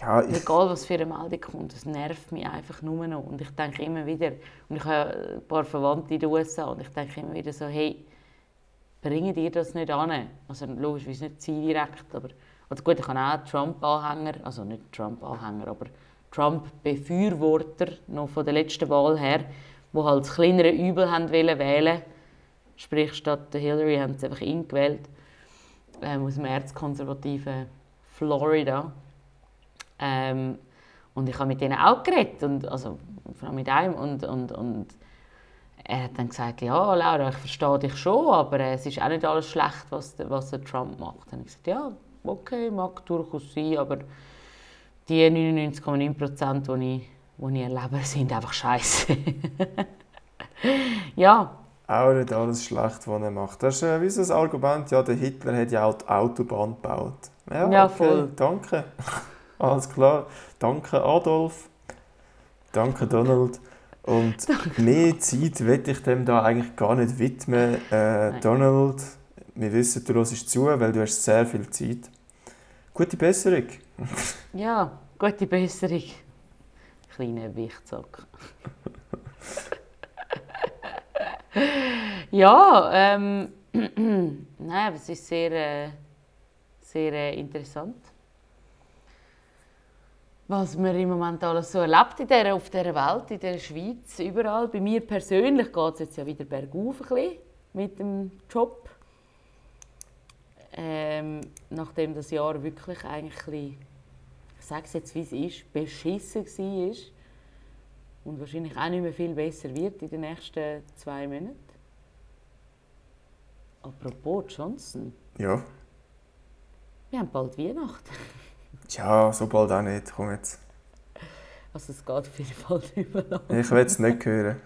Ja, ich, Egal, was für eine Meldung kommt, das nervt mich einfach nur noch. Und ich denke immer wieder, und ich habe ein paar Verwandte in den USA, und ich denke immer wieder so, hey, bringen dir das nicht an? Also logischerweise nicht sie direkt, aber oder gut, ich habe auch Trump-Anhänger, also nicht Trump-Anhänger, aber Trump-Befürworter noch von der letzten Wahl her, die halt das kleinere Übel haben wollen wählen Sprich, statt der Hillary haben sie einfach ihn gewählt, ähm, aus dem erzkonservativen Florida. Ähm, und ich habe mit denen auch geredet, und, also vor allem mit einem. Und, und, und er hat dann gesagt, ja Laura, ich verstehe dich schon, aber äh, es ist auch nicht alles schlecht, was, was der Trump macht. Dann habe ich gesagt, ja, okay, mag durchaus sein, aber die 99,9 Prozent, die ich, die ich erlebe, sind einfach scheiße. ja, auch nicht alles schlecht, was er macht. Das ist äh, wie so ein Argument, ja, der Hitler hat ja auch die Autobahn gebaut. Ja, Ja, okay, voll. danke. Alles klar. Danke Adolf. Danke Donald. Und mehr Zeit will ich dem da eigentlich gar nicht widmen. Äh. Donald, wir wissen, du hörst zu, weil du hast sehr viel Zeit. Gute Besserung. ja, gute Besserung. Kleiner Wichtsack. ja, ähm, nein, aber es ist sehr, äh, sehr äh, interessant. Was man im Moment alles so erlebt in der, auf dieser Welt, in der Schweiz, überall. Bei mir persönlich geht es jetzt ja wieder bergauf ein bisschen mit dem Job. Ähm, nachdem das Jahr wirklich eigentlich ein bisschen, ich sage es jetzt wie es ist, beschissen war und wahrscheinlich auch nicht mehr viel besser wird in den nächsten zwei Monaten. Apropos Johnson, Ja. wir haben bald Weihnachten. Ja, so bald auch nicht. Komm jetzt. Also es geht auf jeden Fall mehr lang. Ich will es nicht hören.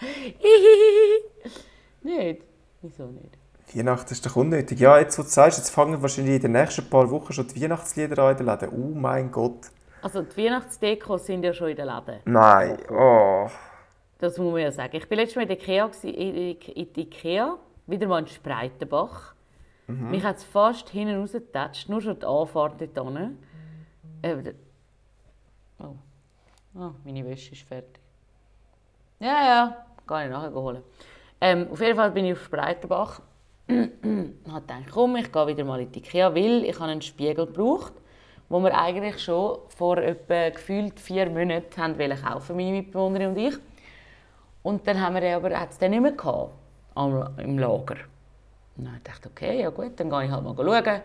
nicht? Wieso nicht? Weihnachten ist doch unnötig. Ja, jetzt, wo du sagst, jetzt fangen wahrscheinlich in den nächsten paar Wochen schon die Weihnachtslieder an in den Läden. Oh mein Gott. Also die Weihnachtsdekos sind ja schon in den Läden. Nein. Oh. Das muss man ja sagen. Ich war letztes Mal in Ikea, in Ikea wieder mal in Spreitenbach. Mich hat es fast hinten rausgetatscht, nur schon die Anfahrt dort. Äh, oh. Ah, meine Wäsche ist fertig. Ja, ja, kann ich nachher holen. Ähm, auf jeden Fall bin ich auf Spreitenbach. und habe gedacht, komm, ich gehe wieder mal in die Ikea, weil ich einen Spiegel gebraucht, wo wir eigentlich schon vor etwa gefühlt vier Monaten haben wollen kaufen, meine Mitbewohnerin und ich. Und dann haben wir den aber hat's den nicht mehr gehabt, im Lager. Und dann dachte ich, okay, ja gut, dann gehe ich halt mal schauen.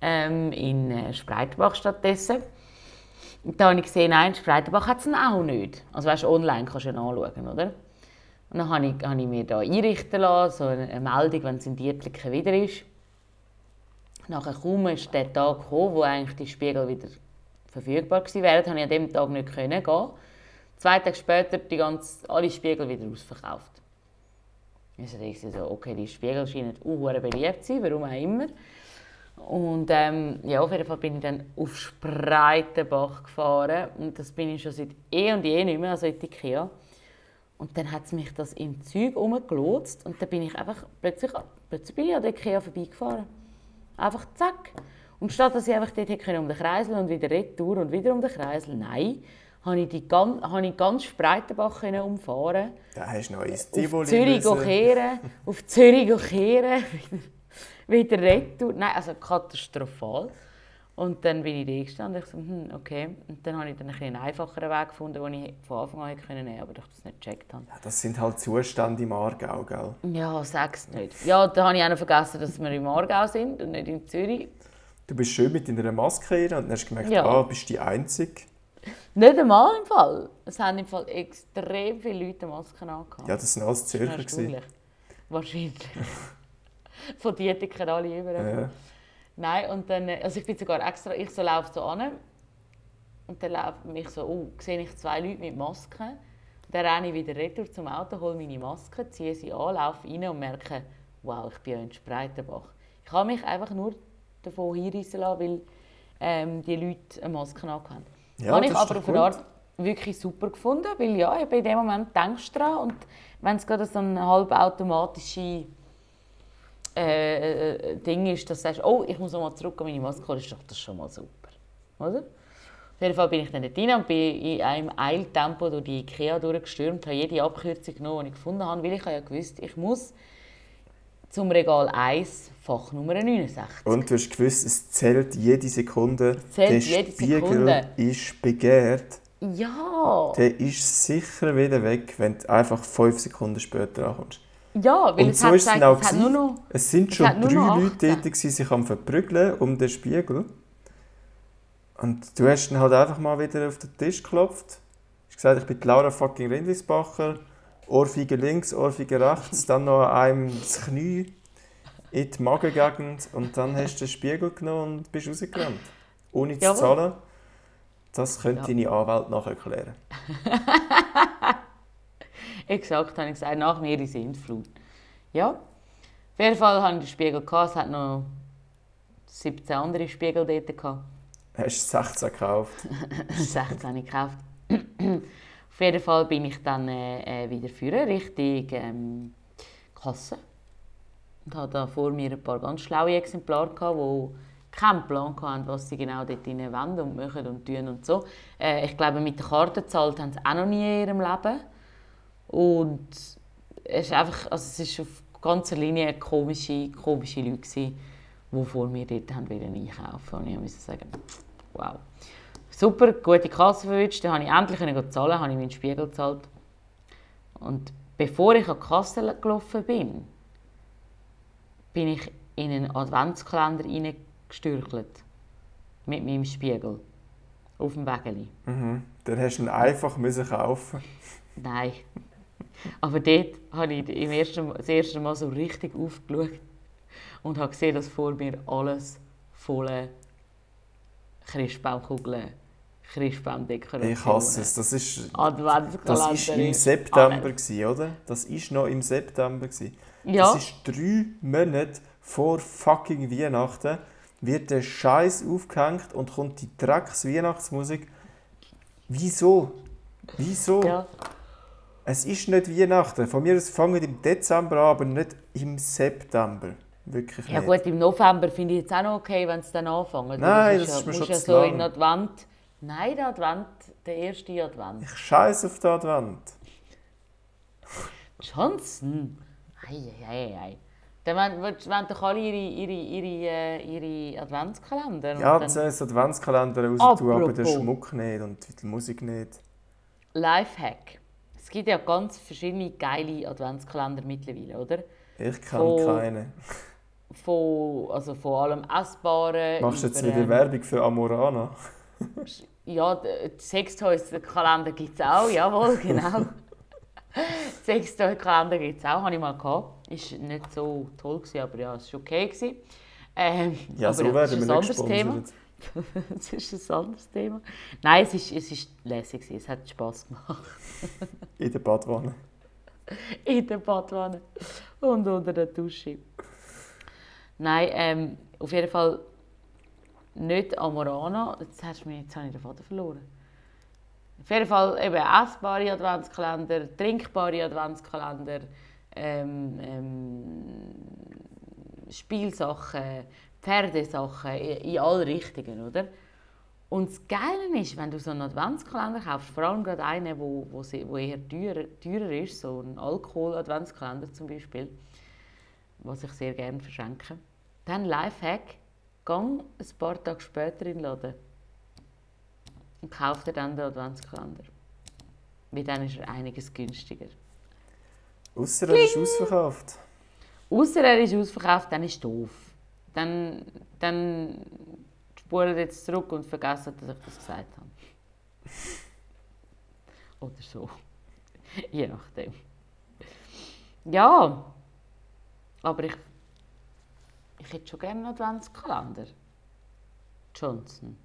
Ähm, in äh, Spreitenbach stattdessen. Und dann habe ich gesehen, nein, in Spreitenbach hat es auch nicht. Also weißt, online kannst du ihn anschauen, oder? Und dann habe ich, habe ich mir da einrichten lassen, so eine, Meldung, wenn es in Dietlingen wieder ist. Nachher kaum ist der Tag gekommen, wo eigentlich die Spiegel wieder verfügbar gewesen wären, habe ich an dem Tag nicht gehen. Zwei Tage später die ganze, alle Spiegel wieder ausverkauft. Ist er so, okay, die Spiegel scheinen uh, beliebt zu sein, warum auch immer. Und ähm, ja, auf jeden Fall bin ich dann auf Spreitenbach gefahren. Und das bin ich schon seit eh und je nicht mehr, also in Ikea. Und dann hat mich das im Zeug rumgelotst und dann bin ich einfach plötzlich, plötzlich bin ich an der Ikea vorbeigefahren. Einfach zack. Und statt dass ich einfach dort um den Kreisel und wieder retour und wieder um den Kreisel, nein, habe ich, die ganz, habe ich ganz Spreitenbach umfahren. Da hast du noch ins Tivoli Auf Zürich kehren, auf Zürich kehren, wieder, wieder retour. Nein, also katastrophal. Und dann bin ich da gestanden und ich so, hm, okay. Und dann habe ich dann ein einen einfacheren Weg gefunden, den ich von Anfang an hätte nehmen können, aber ich das nicht gecheckt habe. Ja, das sind halt Zustände im Aargau, gell? Ja, sag's nicht. Ja, da habe ich auch noch vergessen, dass wir im Aargau sind und nicht in Zürich. Du bist schön mit deiner Maske hier und dann hast du gemerkt, ja. ah, bist die Einzige. Nicht einmal im Fall. Es haben im Fall extrem viele Leute Masken angehabt. Ja, das waren alles Zürcher. Wahrscheinlich. Von Dietiker alle über. Ja. Nein, und dann, also ich bin sogar extra, ich so laufe so an und dann laufe mich so, oh, sehe ich zwei Leute mit Masken. Dann renne ich wieder retour zum Auto, hole meine Maske, ziehe sie an, laufe rein und merke, wow, ich bin ja in Spreitenbach. Ich habe mich einfach nur davon hinreißen lassen, weil ähm, die Leute eine Maske haben. Ja, habe ich aber auf eine Art wirklich super gefunden, weil ja, ich in dem Moment denkst dran und wenn es gerade so eine halbautomatische äh, äh, Ding ist, dass du sagst, oh, ich muss mal zurück an meine Maske holen, ist doch das schon mal super. Oder? Auf jeden Fall bin ich dann rein und bin in einem Eiltempo durch die Ikea durchgestürmt, habe jede Abkürzung genommen, die ich gefunden habe, weil ich ja gewusst ich muss zum Regal 1, Fach Nummer 69. Und du hast gewusst, es zählt jede Sekunde. Es zählt Der jede Spiegel Sekunde. ist begehrt. Ja. Der ist sicher wieder weg, wenn du einfach 5 Sekunden später ankommst. Ja, weil und es so hat ist es auch es, nur noch, es sind schon drei Leute dort, die sich am verprügeln um den Spiegel. Und du hast dann halt einfach mal wieder auf den Tisch geklopft. Du hast gesagt, ich bin Laura fucking Rindlisbacher. Ohrfeige links, Ohrfeige rechts, dann noch einem das Knie in die Magengegend und dann hast du den Spiegel genommen und bist rausgerannt. Ohne zu zahlen. Das könnte ja. deine Anwalt nachher klären. Exakt, habe ich gesagt, nach mir die Sintflut. Ja, auf jeden Fall hatte ich den Spiegel. Gehabt. Es hat noch 17 andere Spiegel dort. Gehabt. Hast du 16 gekauft? 16 habe ich gekauft. Auf jeden Fall bin ich dann äh, äh wieder führen, Richtung ähm, Kasse. Und hatte da vor mir ein paar ganz schlaue Exemplare, die keinen Plan hatten, was sie genau dort wollen und machen und tun und so. Äh, ich glaube, mit der Karte zahlt haben sie auch noch nie in ihrem Leben. Und es ist einfach, also es ist auf ganzer Linie komische, komische Leute, die vor mir dort haben einkaufen. Und ich musste sagen, wow. Super, gute Kasse verwünscht, dann konnte ich endlich zahlen, habe ich meinen Spiegel gezahlt. Und bevor ich an die Kasse gelaufen bin, bin ich in einen Adventskalender hineingestürchelt. Mit meinem Spiegel. Auf dem Wägeli. Mhm. Dann hast du ihn einfach kaufen Nein. Aber dort habe ich im ersten, das erste Mal so richtig aufgeschaut und habe gesehen, dass vor mir alles voller Christbaumkugeln, Christbaumdekorationen... Ich hasse es. Das ist, das ist im September, gewesen, oder? Das war noch im September. Gewesen. Ja. Das ist drei Monate vor fucking Weihnachten wird der Scheiß aufgehängt und kommt die Drecks Weihnachtsmusik. Wieso? Wieso? Ja. Es ist nicht Weihnachten. Von mir aus fangen im Dezember an, aber nicht im September. Wirklich ja gut, im November finde ich jetzt auch noch okay, wenn es dann anfängt. Nein, das, das ist, ja, mir schon ja so lang. in Advent. Nein, der Advent, der erste Advent. Ich scheiße auf den Advent. Johnson? Ei, ei, ei. Dann wollen doch alle ihre, ihre, ihre, äh, ihre Adventskalender. Ja, dann das Adventskalender raus tun, aber den Schmuck nicht und die Musik nicht. Lifehack. Es gibt ja ganz verschiedene geile Adventskalender mittlerweile, oder? Ich kenne keine. Von, also von allem Essbaren. Machst du jetzt wieder ähm, Werbung für Amorana? Ja, Sextoys-Kalender gibt es auch, jawohl, genau. Sextoy-Kalender gibt es auch, habe ich mal gehabt. Ist nicht so toll, gewesen, aber ja, es war okay. Ähm, ja, so werden wir nicht Thema. das ist ein anderes Thema. Nein, es ist, es ist lässig, es hat Spass gemacht. In der Badwanne? In der Badwanne und unter der Dusche. Nein, ähm, auf jeden Fall nicht Amorana. Jetzt, hast du mich, jetzt habe ich den Faden verloren. Auf jeden Fall eben essbare Adventskalender, trinkbare Adventskalender, ähm, ähm, Spielsachen, Pferdesachen, in, in alle Richtungen, oder? Und das Geile ist, wenn du so einen Adventskalender kaufst, vor allem gerade einen, wo, wo, wo eher teurer, teurer ist, so ein Alkohol-Adventskalender zum Beispiel, was ich sehr gerne verschenke, dann Lifehack, gang ein paar Tage später in den Laden und kauf dir dann den Adventskalender. Weil dann ist er einiges günstiger. Ausser er ist ausverkauft. Außer er ist ausverkauft, dann ist es doof. Dann, dann spuren jetzt zurück und vergessen, dass ich das gesagt habe. Oder so. Je nachdem. Ja. Aber ich, ich hätte schon gerne einen Adventskalender. Johnson.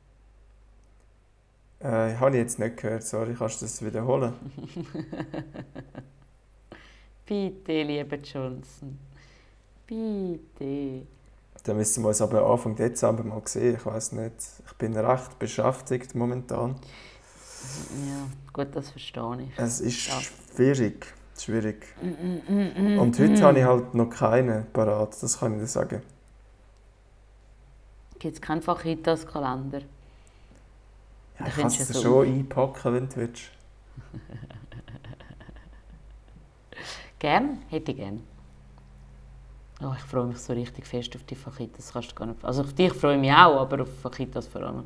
Äh, habe ich jetzt nicht gehört, sorry, kannst du das wiederholen? Bitte, lieber Johnson. Bitte. Dann müssen wir uns aber Anfang Dezember mal sehen, ich weiß nicht. Ich bin recht beschäftigt momentan. Ja, gut, das verstehe ich. Es ist Ja. schwierig, schwierig. Und heute habe ich halt noch keinen parat, das kann ich dir sagen. Gibt es keinen Fachitas-Kalender? Ja, Da ich kann könntest es du so schon einpacken, wenn du willst. Gern? Hätte ich gern. Oh, ich freue mich so richtig fest auf die Fachitas. Kannst du gar nicht... Also auf dich freue ich mich auch, aber auf Fachitas vor allem.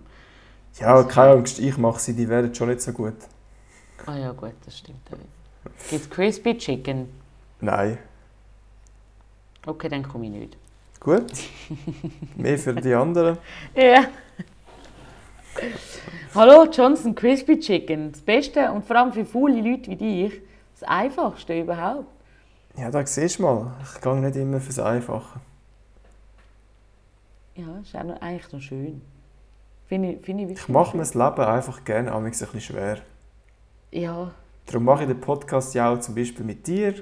Ja, keine Angst, ich mache sie, die werden schon nicht so gut. Ah ja, gut, das stimmt auch wieder. Gibt es Crispy Chicken? Nein. Okay, dann komme ich nicht. Gut. Mehr für die anderen. Ja. Hallo Johnson, Crispy Chicken. Das Beste und vor allem für faule Leute wie dich, das Einfachste überhaupt. Ja, da siehst du mal, ich gehe nicht immer fürs Einfache. Ja, ist auch noch, eigentlich noch schön. Finde ich, finde ich wirklich Ich mache mir das Leben einfach gerne ein bisschen schwer. Ja, Darum mache ich den Podcast ja auch zum Beispiel mit dir.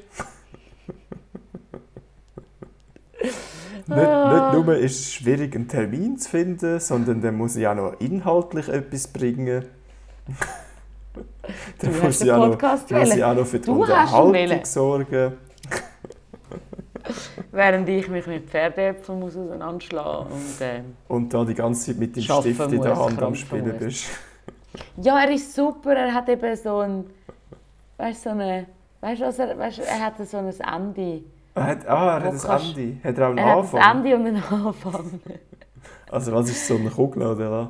nicht, nicht nur ist es schwierig, einen Termin zu finden, sondern dann muss ich auch noch inhaltlich etwas bringen. dann Du muss ich, auch noch, Podcast muss ich wählen. auch noch für die Du Unterhaltung sorgen. während ich mich mit Pferdäpfeln muss auseinanderschlagen und ähm, Und da die ganze Zeit mit dem Stift in der Hand am Spielen muss. bist. Ja, er ist super. Er hat eben so ein. Weißt du, so eine. Weißt du, was er, weißt, er hat so ein Ende. Hat, ah, er hat ein kannst- Ende. Hat er auch einen Er hat Anfang? ein Ende und einen Anfang. Also was ist so eine Kugel oder was?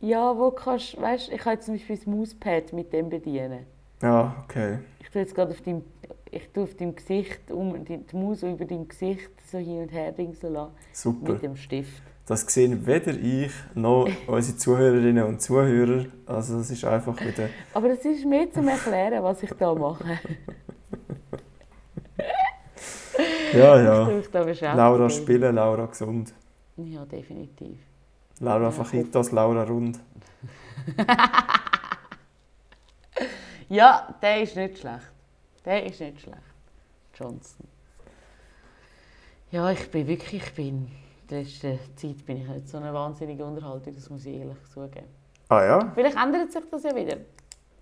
Ja, wo kannst. Weißt du, ich kann jetzt zum Beispiel das Mauspad mit dem bedienen. Ja, okay. Ich tue jetzt gerade auf deinem. Ich tue auf deinem Gesicht, um die, die Maus über deinem Gesicht so hin und her dingsen lassen. Super. Mit dem Stift. Das sehen weder ich noch unsere Zuhörerinnen und Zuhörer. Also das ist einfach wieder... Aber das ist mehr zum Erklären, was ich da mache. Ja, Ich ja. mich da. Laura spielen, Laura gesund. Ja, definitiv. Laura Ja, Fachitas, Laura Rund. Ja, der ist nicht schlecht. Der ist nicht schlecht. Johnson. Ja, ich bin wirklich, ich bin, in letzter Zeit bin ich nicht so eine wahnsinnige Unterhaltung, das muss ich ehrlich zugeben. Ah ja? Vielleicht ändert sich das ja wieder.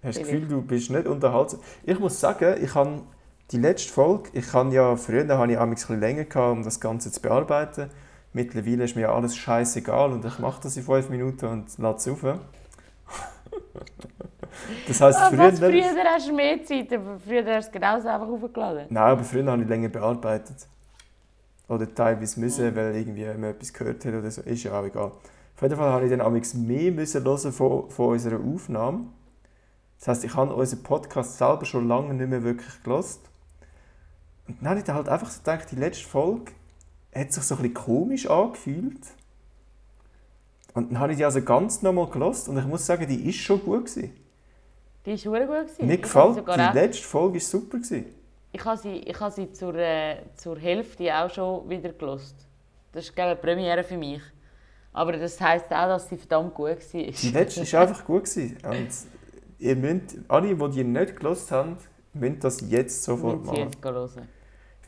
Hast du das Gefühl, du bist nicht unterhaltsam? Ich muss sagen, ich habe die letzte Folge, ich kann ja, früher habe ich ein bisschen länger gehabt, um das Ganze zu bearbeiten. Mittlerweile ist mir ja alles scheißegal und ich mache das in fünf Minuten und lade es auf. Das heisst, Ah, früher... was, früher hast du mehr Zeit, aber früher hast du es genauso einfach aufgeladen. Nein, aber früher habe ich länger bearbeitet. Oder teilweise müssen, weil irgendwie man etwas gehört hat oder so. Ist ja auch egal. Auf jeden Fall habe ich dann amigs mehr müssen hören von, von unserer Aufnahme. Das heisst, ich habe unseren Podcast selber schon lange nicht mehr wirklich gelost. Und dann habe ich halt einfach so gedacht, die letzte Folge hat sich so ein bisschen komisch angefühlt. Und dann habe ich die also ganz nochmal gelost und ich muss sagen, die ist schon gut gewesen. Die war verdammt gut. gewesen. Mir gefällt, die letzte Folge war super. Gewesen. Ich habe sie, ich habe sie zur, äh, zur Hälfte auch schon wieder gelost. Das ist eine Premiere für mich. Aber das heisst auch, dass sie verdammt gut war. Die letzte war einfach gut. Gewesen. Und ihr müsst, alle, die die nicht gelost haben, müssen das jetzt sofort machen. jetzt hören.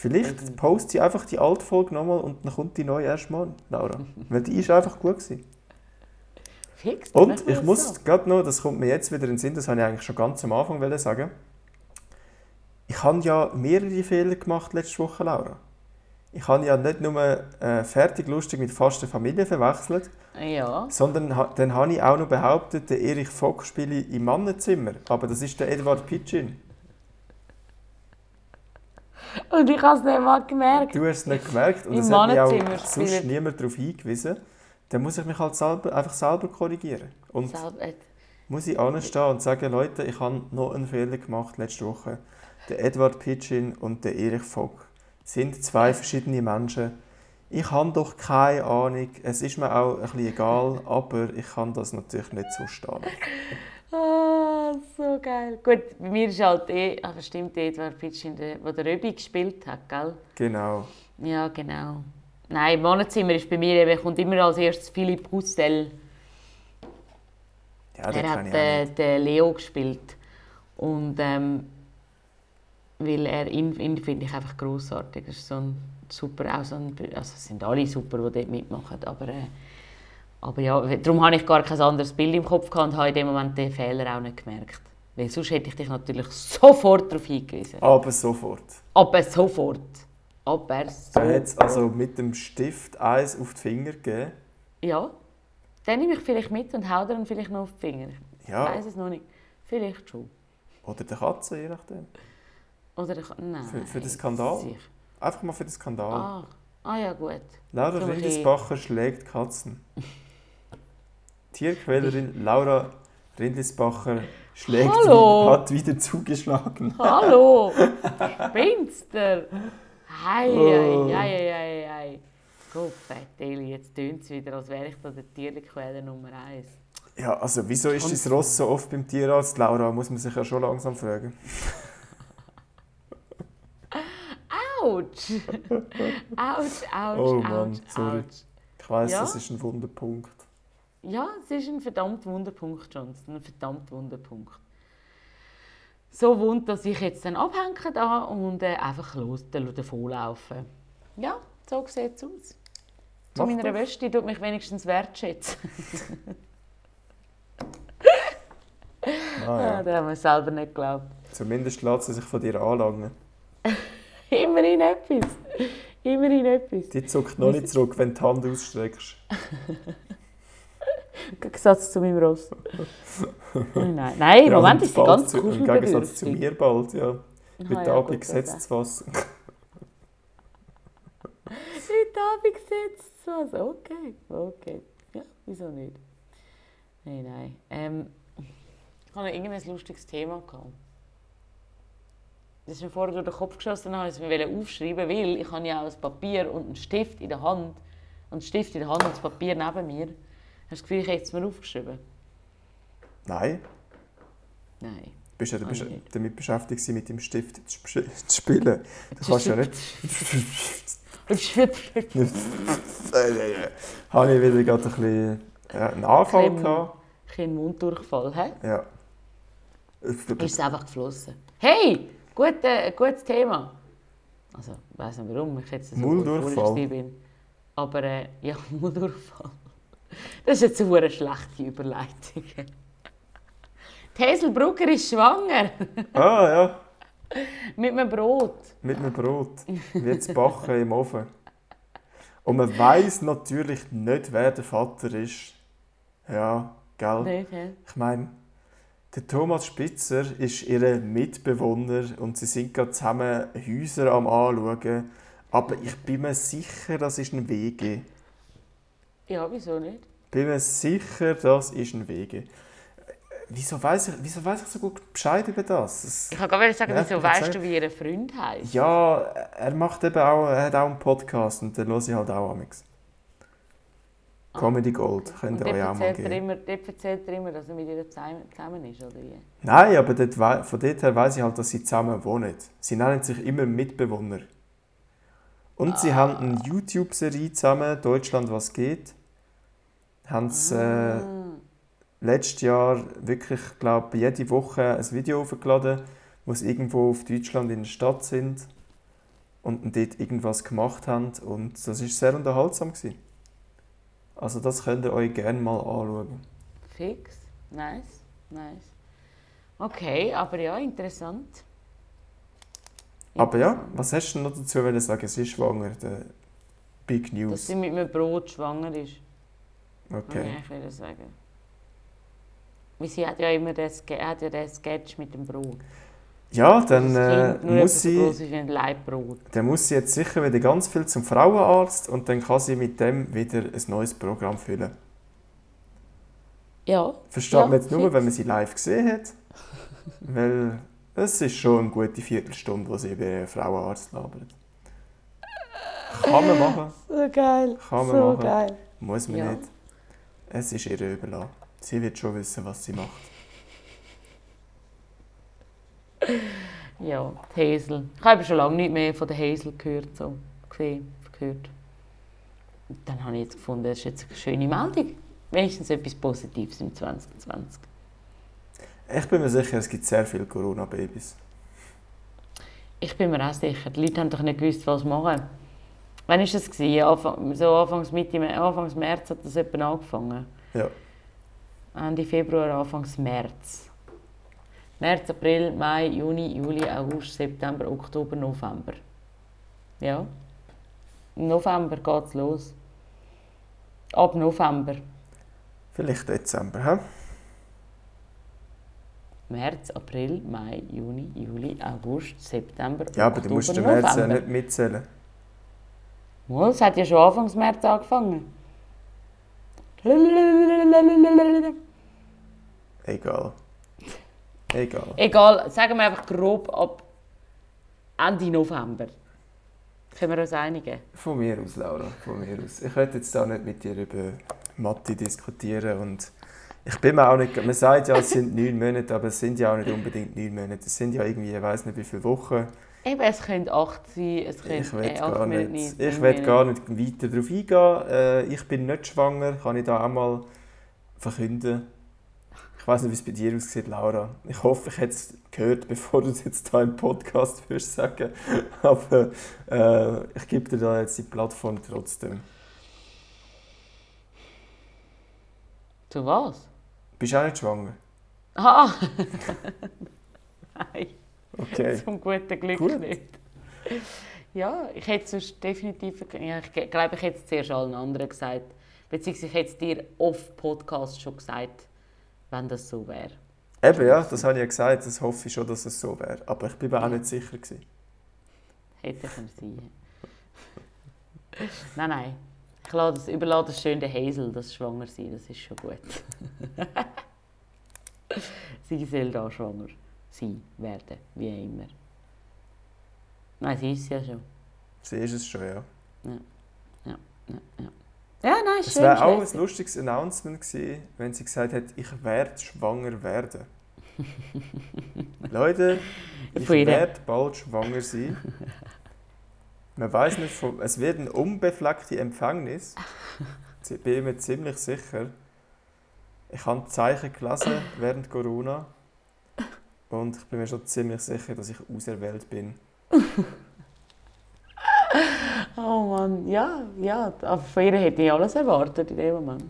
Vielleicht Definitiv. poste ich einfach die alte Folge nochmal und dann kommt die neue erst mal, Laura. Weil die ist einfach gut gewesen. Fix, Und ich muss so. gerade noch, das kommt mir jetzt wieder in den Sinn, das habe ich eigentlich schon ganz am Anfang sagen. Ich habe ja mehrere Fehler gemacht letzte Woche, Laura. Ich habe ja nicht nur äh, fertig lustig mit fast der Familie verwechselt, Ja. sondern ha, dann habe ich auch noch behauptet, der Erich Vogt spiele im Mannenzimmer. Aber das ist der Edward Pitchin. Und ich habe es nicht mal gemerkt. Du hast es nicht gemerkt und Im es hat mich auch sonst niemand darauf hingewiesen. Dann muss ich mich halt selber, einfach selber korrigieren. Und Selber- äh, muss ich anstehen und sagen, Leute, ich habe noch einen Fehler gemacht letzte Woche. Der Edward Pitchin und der Erich Vogt sind zwei verschiedene Menschen. Ich habe doch keine Ahnung, es ist mir auch ein bisschen egal, aber ich kann das natürlich nicht so stehen. Ah, so geil. Gut, bei mir ist halt eh, aber stimmt, Edward Pitchin, der, der der Röbi gespielt hat, gell? Genau. Ja, genau. Nein, im Wohnzimmer ist bei mir eben, kommt immer als erstes Philipp Hustel. Ja, er hat äh, den Leo gespielt. Und ähm, weil er ihn, ihn finde ich einfach grossartig. Er ist so ein super, auch so ein, also es sind alle super, die dort mitmachen, aber, äh, aber ja, darum habe ich gar kein anderes Bild im Kopf gehabt und habe in dem Moment den Fehler auch nicht gemerkt. Weil sonst hätte ich dich natürlich sofort darauf hingewiesen. Aber sofort. Aber sofort. Aber Du sofort. hättest also mit dem Stift eins auf die Finger gegeben. Ja. Dann nehme ich vielleicht mit und hau dir dann vielleicht noch auf die Finger. Ich Ja. weiß es noch nicht. Vielleicht schon. Oder der Katze, je nachdem. Oder ich, nein. Für- für den Skandal? sicher. Einfach mal für den Skandal. Ah. ah ja, gut. Laura Rindlisbacher schlägt Katzen. Tierquälerin Laura Rindlisbacher schlägt Hallo. hat wieder zugeschlagen. Hallo! Spinster! Hei, Oh. hei, hei, hei, hei. Gott, Eli, jetzt tönt es wieder, als wäre ich da der Tierquäler Nummer eins. Ja, also wieso ist das Ross so oft beim Tierarzt, Laura? Muss man sich ja schon langsam fragen. Autsch! Autsch, Autsch, Oh Mann, Autsch, sorry. Autsch. Ich weiss, Ja? das ist ein Wunderpunkt. Ja, es ist ein verdammt Wunderpunkt, Johnson. Ein verdammt Wunderpunkt. So wund, dass ich jetzt dann abhänge da und äh, einfach los davonlaufen. Ja, so sieht es aus. Zu Mach meiner. Wäsche die tut mich wenigstens wertschätzen. Ah, Ah, ja. da haben wir selber nicht geglaubt. Zumindest lässt sie sich von dir anlangen. Immerhin etwas. Immerhin etwas. Die zuckt noch nicht zurück, wenn du die Hand ausstreckst. Im Gegensatz zu meinem Ross. nein, nein, nein im Ja, Moment ist sie ganz zu, Im Gegensatz zu mir bald, ja. Mit Ah, der ja, Abend gut, gesetztes Wasser. Heute Abend gesetzt was. Okay, okay. Ja, wieso nicht? Nein, nein. Ähm, ich hatte irgendein lustiges Thema. Gehabt. Das ist mir vorher durch den Kopf geschossen, wollte ich es mir aufschreiben, weil ich habe ja auch ein Papier und einen Stift in der Hand. Und einen Stift in der Hand und das Papier neben mir. Hast du das Gefühl, ich hätte es mir aufgeschrieben? Nein, Nein. du bist ja damit beschäftigt, mit dem Stift zu sp- zu spielen. Du kannst ja nicht. Habe ich wieder gerade ein bisschen einen Anfall Ein bisschen- gehabt. Kein Munddurchfall, hä? Ja. Ist es einfach geflossen. Hey, gut, äh, gutes Thema. Also, ich weiß nicht warum, ich jetzt so Mulldurchfall. bin. Aber äh, ja, Mulldurchfall. Das ist jetzt eine schlechte Überleitung. Die Hazel Brugger ist schwanger. Ah ja, Mit einem Brot. mit einem Brot. Zu backen im Ofen. Und man weiß natürlich nicht, wer der Vater ist. Ja, gell? Nicht, hä? Ich meine, der Thomas Spitzer ist ihr Mitbewohner und sie sind gerade zusammen Häuser am anschauen. Aber ich bin mir sicher, das ist ein WG. Ja, wieso nicht? Ich bin mir sicher, das ist ein WG. Äh, Wieso weiß ich, wieso weiss ich so gut Bescheid über das? Es- Ich kann gar nicht sagen, wieso weißt du, wie ihr Freund heisst. Ja, er macht eben auch, er hat auch einen Podcast und den höre ich halt auch amix. Comedy Gold, könnt ihr euch auch mal er geben. immer, dort erzählt er immer, dass er mit ihr zusammen ist, oder wie? Nein, aber dort, von dort her weiss ich halt, dass sie zusammen wohnen. Sie nennen sich immer Mitbewohner. Und sie haben eine YouTube-Serie zusammen, Deutschland, was geht. Haben sie äh, Ah. letztes Jahr wirklich, glaube jede Woche ein Video hochgeladen, die sie irgendwo auf Deutschland in der Stadt sind und dort irgendwas gemacht haben. Und das war sehr unterhaltsam. Gewesen. Also das könnt ihr euch gerne mal anschauen. Fix. Nice. Nice. Okay, aber ja, interessant. Aber ja, was hast du noch dazu sagen? Sie ist schwanger, der Big Dass News. sie mit einem Brot schwanger ist. Okay. Ich will sagen. Weil sie hat ja immer Ske hat ja den Sketch mit dem Brot. Ja, dann das äh, muss so sie, ist ein Leibbrot. dann muss sie jetzt sicher wieder ganz viel zum Frauenarzt und dann kann sie mit dem wieder ein neues Programm füllen. Ja. Versteht Ja, man jetzt nur, fix. wenn man sie live gesehen hat? Weil es ist schon eine gute Viertelstunde, wo sie über ihren Frauenarzt labert. Kann man machen, So geil. Kann man so machen. geil. muss man Ja. nicht. Es ist ihr überlassen. Sie wird schon wissen, was sie macht. Ja, die Hazel. Ich habe schon lange nicht mehr von der Hazel gehört, so gesehen, gehört. Und dann habe ich jetzt gefunden, das ist jetzt eine schöne Meldung. Wenigstens etwas Positives im 2020. Ich bin mir sicher, es gibt sehr viele Corona-Babys. Ich bin mir auch sicher, die Leute haben doch nicht gewusst, was machen. Wann war das? gewesen? Anfang, so Anfangs, Mitte, Anfangs März hat das etwa angefangen. Ja. Ende Februar, Anfangs März. März, April, Mai, Juni, Juli, August, September, Oktober, November. Ja. Im November geht es los. Ab November. Vielleicht Dezember, hä? März, April, Mai, Juni, Juli, August, September, Ja, aber Oktober, du musst den März ja November. nicht mitzählen. Mal, es hat ja schon Anfangs März angefangen. Egal. Egal. Egal, sagen wir einfach grob ab Ende November. Können wir uns einigen? Von mir aus, Laura, von mir aus. Ich werde jetzt auch nicht mit dir über Mathe diskutieren und ich bin mir auch nicht, man sagt ja, es sind neun Monate, aber es sind ja auch nicht unbedingt neun Monate. Es sind ja irgendwie, ich weiß nicht wie viele Wochen. Eben, es können acht sein, es können Ich will äh, acht gar Monate, nicht, neun ich will Monate. gar nicht weiter darauf eingehen. Äh, ich bin nicht schwanger, kann ich da auch mal verkünden. Ich weiß nicht, wie es bei dir aussieht, Laura. Ich hoffe, ich hätte es gehört, bevor du es jetzt da im Podcast würdest sagen. Aber äh, ich gebe dir da jetzt die Plattform trotzdem. Zu was? Bist du auch nicht schwanger? Ah! Nein, Okay. zum guten Glück Gut. nicht. Ja, ich hätte sonst definitiv... Ja, ich glaube, ich hätte es zuerst allen anderen gesagt. Beziehungsweise ich hätte es dir off-Podcast schon gesagt, wenn das so wäre. Eben, ja, das habe ich ja gesagt. Das hoffe ich schon, dass es so wäre. Aber ich bin mir auch nicht sicher. Gewesen. Hätte können sein. nein, nein. Ich das, überlade das schön der Hazel, das schwanger sein, das ist schon gut. sie soll da schwanger sein, werden, wie immer. Nein, sie ist ja schon. Sie ist es schon, ja. Ja, ja nein, ist Es schön. wäre auch ein lustiges Announcement gewesen, wenn sie gesagt hätte, ich werde schwanger werden. Leute, ich werde bald schwanger sein. Man weiß nicht, von, es wird ein unbefleckte Empfängnis. Ich bin mir ziemlich sicher. Ich habe Zeichen gelesen während Corona. Und ich bin mir schon ziemlich sicher, dass ich auserwählt bin. Oh Mann, ja, ja. Aber von ihr hätte ich alles erwartet in dem Moment.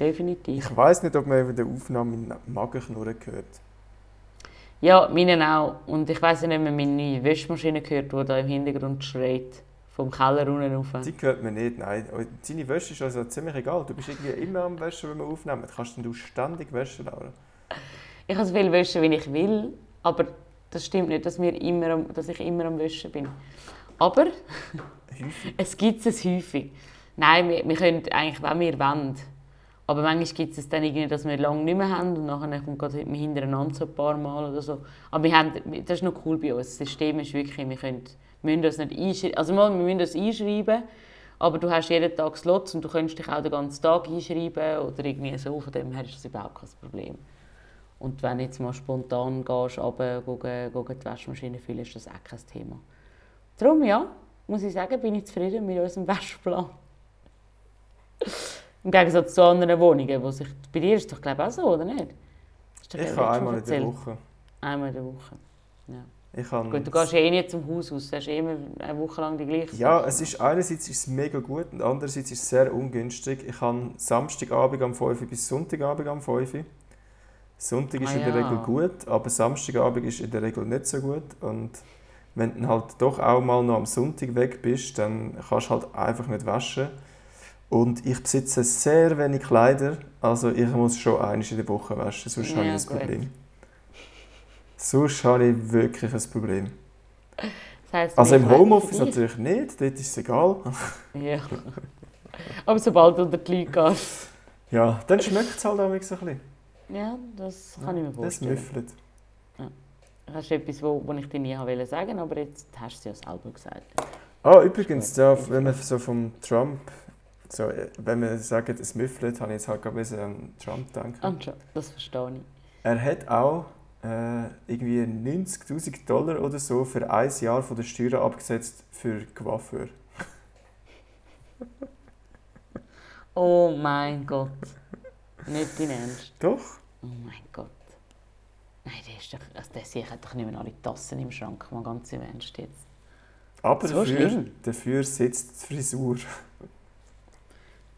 Definitiv. Ich weiß nicht, ob man in der Aufnahme meinen Magenknurren hört. Ja, meinen auch. Und ich weiß nicht, ob man meine neue Wäschmaschine gehört, die da im Hintergrund schreit. Vom Keller unten rauf. Die hört man nicht, nein. Deine Wäsche ist also ziemlich egal. Du bist irgendwie immer am Wäschen, wenn wir aufnehmen. Kannst du ständig waschen, Laura? Ich kann so viel waschen, wie ich will, aber das stimmt nicht, dass, wir immer am, dass ich immer am Waschen bin. Aber es gibt es häufig. Nein, wir, wir können eigentlich, wenn wir wollen. Aber manchmal gibt es dann irgendwie, dass wir lange nicht mehr haben und nachher kommt gerade hintereinander so ein paar Mal oder so. Aber wir haben, das ist noch cool bei uns. Das System ist wirklich, wir können, wir müssen das nicht einschreiben. Also mal, wir müssen das einschreiben, aber du hast jeden Tag Slots und du kannst dich auch den ganzen Tag einschreiben oder irgendwie so. Von dem her ist das überhaupt kein Problem. Und wenn du jetzt mal spontan gehst, runter, gehen, gehen die Waschmaschine füllen, ist das auch kein Thema. Darum, ja, muss ich sagen, bin ich zufrieden mit unserem Waschplan. Im Gegensatz zu anderen Wohnungen, wo sich... Bei dir ist es doch, glaube ich, auch so, oder nicht? Ich habe Mal einmal in der? Woche. Einmal in der Woche. Ja. Gut, du gehst eh nicht zum Haus aus, du hast eh immer eine Woche lang die gleiche Ja, es ist einerseits ist es mega gut und andererseits ist es sehr ungünstig. Ich habe Samstagabend am 5 Uhr bis Sonntagabend am 5 Uhr. Sonntag ist Ah, in der ja. Regel gut, aber Samstagabend ist in der Regel nicht so gut. Und wenn du dann halt doch auch mal noch am Sonntag weg bist, dann kannst du halt einfach nicht waschen. Und ich besitze sehr wenig Kleider, also ich muss schon einmal in der Woche waschen, sonst habe Ja, ich ein gut. Problem. Sonst habe ich wirklich ein Problem. Das heisst, Also im Homeoffice natürlich nicht, dort ist es egal. Ja. Aber sobald du unter die Leute gehst. Ja, dann schmeckt es halt auch ein bisschen. Ja, das kann ich mir Das vorstellen. müffelt. Das ist etwas, wo, wo ich dir nie wollte sagen, aber jetzt hast du es ja selber gesagt. Ah, übrigens, ja, wenn man so vom Trump, so, äh, wenn man sagt, es müffelt, habe ich jetzt halt gerade an Trump denken. Und schon, das verstehe ich. Er hat auch äh, irgendwie 90'000 Dollar oder so für ein Jahr von der Steuern abgesetzt für Coiffeur. Oh mein Gott. Nicht dein Ernst. Doch? Oh mein Gott. Nein, der, ist doch, also der Sieg hat doch nicht mehr alle Tassen im Schrank, mal ganz im Ernst jetzt. Aber So dafür, dafür sitzt die Frisur.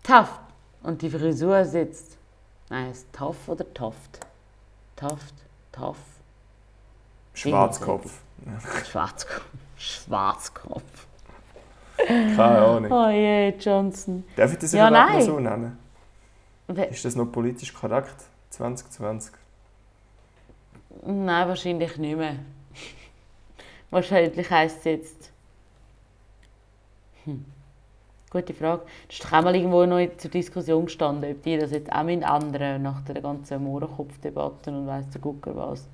Taft. Und die Frisur sitzt. Nein, ist Taff oder Taft? Taft, Taff, Schwarzkopf. Schwarzkopf. Schwarzkopf. Keine Ahnung. Oh je, Johnson. Darf ich das Ja, überhaupt noch nein. so nennen? We- Ist das noch politisch korrekt? 2020? Nein, wahrscheinlich nicht mehr. wahrscheinlich heisst es jetzt. Hm. Gute Frage. Das ist auch mal irgendwo noch zur Diskussion gestanden, ob die das jetzt auch mit anderen nach der ganzen Mohrenkopf-Debatte und weiss der Gucker was.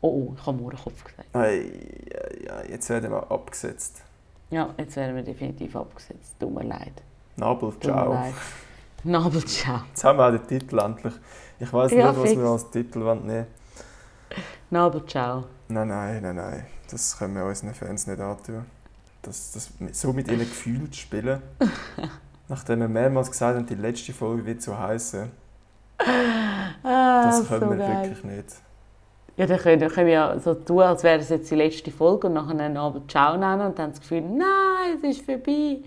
Oh, oh, ich habe Mohrenkopf gesagt. Ei, ei, ei, jetzt werden wir abgesetzt. Ja, jetzt werden wir definitiv abgesetzt. Tut mir leid. Nabel, ciao. leid. Nabel, ciao. Jetzt haben wir auch den Titel endlich. Ich weiß Ja, nicht, was fix. wir als Titel wollen nehmen Nabel, ciao. Nein, nein, nein, nein. Das können wir unseren Fans nicht antun. Das, das, so mit ihren Gefühlen zu spielen. Nachdem wir mehrmals gesagt haben, die letzte Folge wird so heißen. Ah, Das so können wir geil. wirklich nicht. Ja, dann können, dann können wir ja so tun, als wäre es jetzt die letzte Folge und nachher einen Abend Ciao nennen und dann haben das Gefühl, nein, es ist vorbei.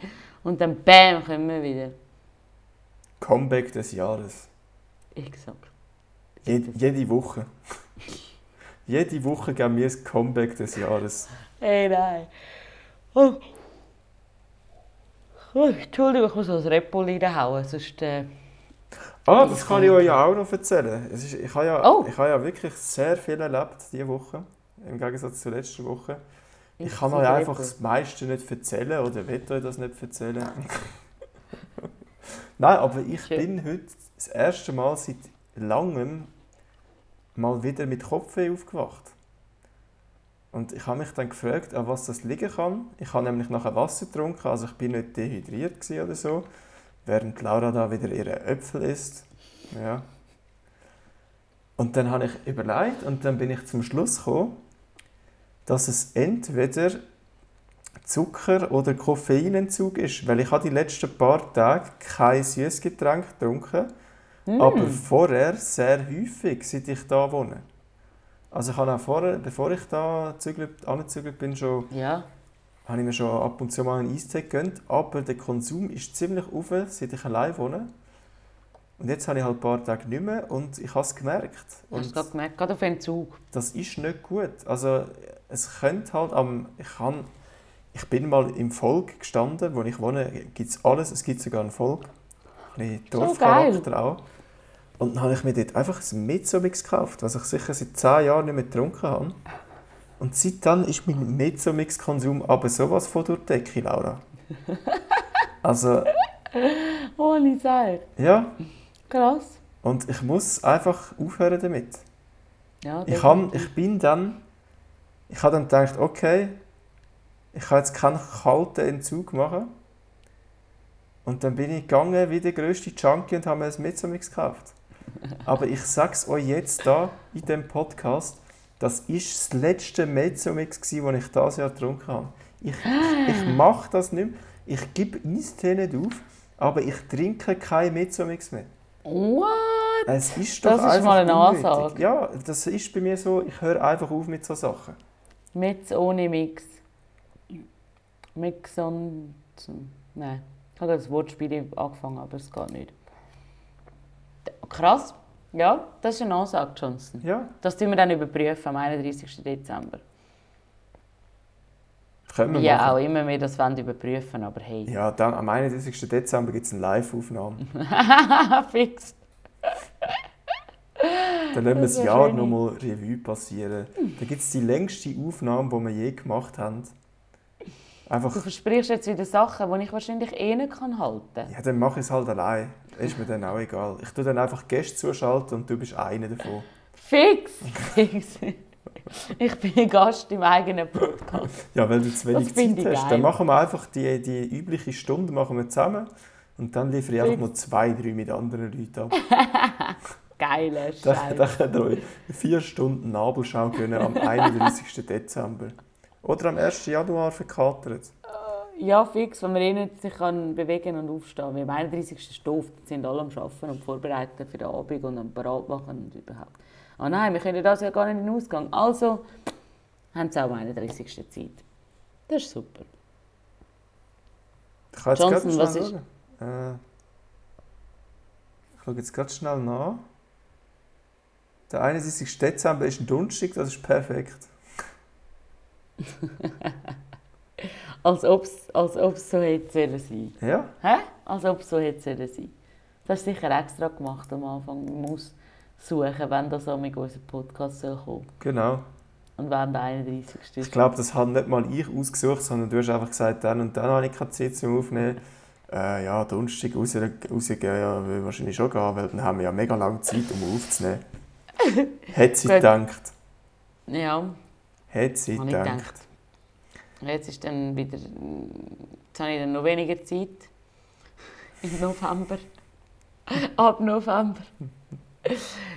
Und dann BÄM kommen wir wieder. Comeback des Jahres. Exakt. Je, jede Woche. jede Woche geben wir das Comeback des Jahres. Hey, nein. Oh. Oh, Entschuldigung, ich muss noch das Repo reinhauen, sonst... Äh, Ah, das kann ich euch ja auch noch erzählen. Es ist, ich, habe ja, Oh. ich habe ja wirklich sehr viel erlebt diese Woche, im Gegensatz zur letzten Woche. Ich kann euch einfach das meiste nicht erzählen oder will euch das nicht erzählen. Nein, aber ich Schön. bin heute das erste Mal seit langem mal wieder mit Kopfweh aufgewacht. Und ich habe mich dann gefragt, an was das liegen kann. Ich habe nämlich nachher Wasser getrunken, also ich bin nicht dehydriert oder so, während Laura da wieder ihre Äpfel isst. Ja. Und dann habe ich überlegt und dann bin ich zum Schluss gekommen, dass es entweder Zucker- oder Koffeinentzug ist, weil ich habe die letzten paar Tage kein Süßgetränk getrunken, aber vorher sehr häufig, seit ich da wohne. Also ich habe auch vorher, bevor ich da gezügelt- angezügelt bin, schon, Ja. habe ich mir schon ab und zu mal einen Eistee gegönnt, aber der Konsum ist ziemlich auf, seit ich allein wohne. Und jetzt habe ich halt ein paar Tage nicht mehr und ich habe es gemerkt. Hast du Und gerade gemerkt, gerade auf Entzug. das ist nicht gut. Also es könnte halt am... Ich, kann, ich bin mal im Volk gestanden, wo ich wohne, gibt es alles. Es gibt sogar einen Volk. Ein bisschen So Dorfcharakter auch. Und dann habe ich mir dort einfach ein Mezzomix gekauft, was ich sicher seit 10 Jahren nicht mehr getrunken habe. Und seitdem ist mein Mezzomix-Konsum aber sowas von durch die Decke, Laura. Also, Ohne Seil. ja. Krass. Und ich muss einfach aufhören damit. Ja, Ich, hab, ich bin dann, ich habe dann gedacht, okay, ich kann jetzt keinen kalten Entzug machen. Und dann bin ich gegangen wie der grösste Junkie und habe mir ein Mezzomix gekauft. Aber ich sage es euch jetzt da in dem Podcast, das war das letzte Mezzomix, das ich dieses Jahr getrunken habe. Ich, ich, ich mache das nicht mehr. Ich gebe Eistee nicht auf, aber ich trinke kein Mezzomix mehr. What? Es ist doch Das ist mal eine unnötig. Ansage. Ja, das ist bei mir so, ich höre einfach auf mit so Sachen. Mit ohne Mix. Mix und... Nein, ich habe das Wortspiel angefangen, aber es geht nicht. Krass. Ja, das ist eine Ansage, Johnson. Ja, Das tun wir dann überprüfen am 31. Dezember. können wir Wie machen. auch immer wir das wollen überprüfen, aber hey. Ja, dann am 31. Dezember gibt es eine Live-Aufnahme. Fix. Dann lassen wir Das Jahr nochmal Revue passieren. Da gibt es die längste Aufnahme, die wir je gemacht haben. Einfach, Du versprichst jetzt wieder Sachen, die ich wahrscheinlich eh nicht kann halten kann. ja, dann mache ich es halt allein. Ist mir dann auch egal. Ich tue dann einfach Gäste zuschalten und du bist einer davon. Fix! Fix! Ich bin Gast im eigenen Podcast. Ja, weil du zu wenig Das finde Zeit hast. geil. Dann machen wir einfach die, die übliche Stunde machen wir zusammen. Und dann liefere ich einfach mal zwei, drei mit anderen Leuten ab. Geiler Scheiß. dann könnt ihr euch vier Stunden Nabelschau gönnen am 31. Dezember. Oder am 1. Januar verkatert. Ja, fix, wenn man eh nicht sich kann bewegen und aufstehen Weil am 31. ist doof, da sind alle am Arbeiten und vorbereiten für den Abend und am Parat machen und überhaupt. Ah nein, wir können das ja gar nicht in den Ausgang. Also haben sie auch am 31. Zeit. Das ist super. Ich kann jetzt Johnson, was schnell ist-. Äh, ich schaue jetzt gerade schnell nach. Der 31. Dezember ist ein Donnerstag, das ist perfekt. Als ob es als ob's so hätte sollen sein Ja, Hä? Als ob es so hätte sollen sein Das ist sicher extra gemacht am Anfang. Man muss suchen, wenn das auch mit unserem Podcast soll kommen genau. Und wenn der 31. ist. Ich glaube, das habe nicht mal ich ausgesucht, sondern du hast einfach gesagt, dann und dann habe ich keine Zeit zum Aufnehmen. Äh, ja, Donnerstag raus, rausgehen ja, will wahrscheinlich schon gehen, weil dann haben wir ja mega lange Zeit, um aufzunehmen. Hat sie gedacht. Ja, Hat sie gedacht. gedacht. Jetzt ist dann wieder. Jetzt habe ich dann noch weniger Zeit. Im November. Ab November.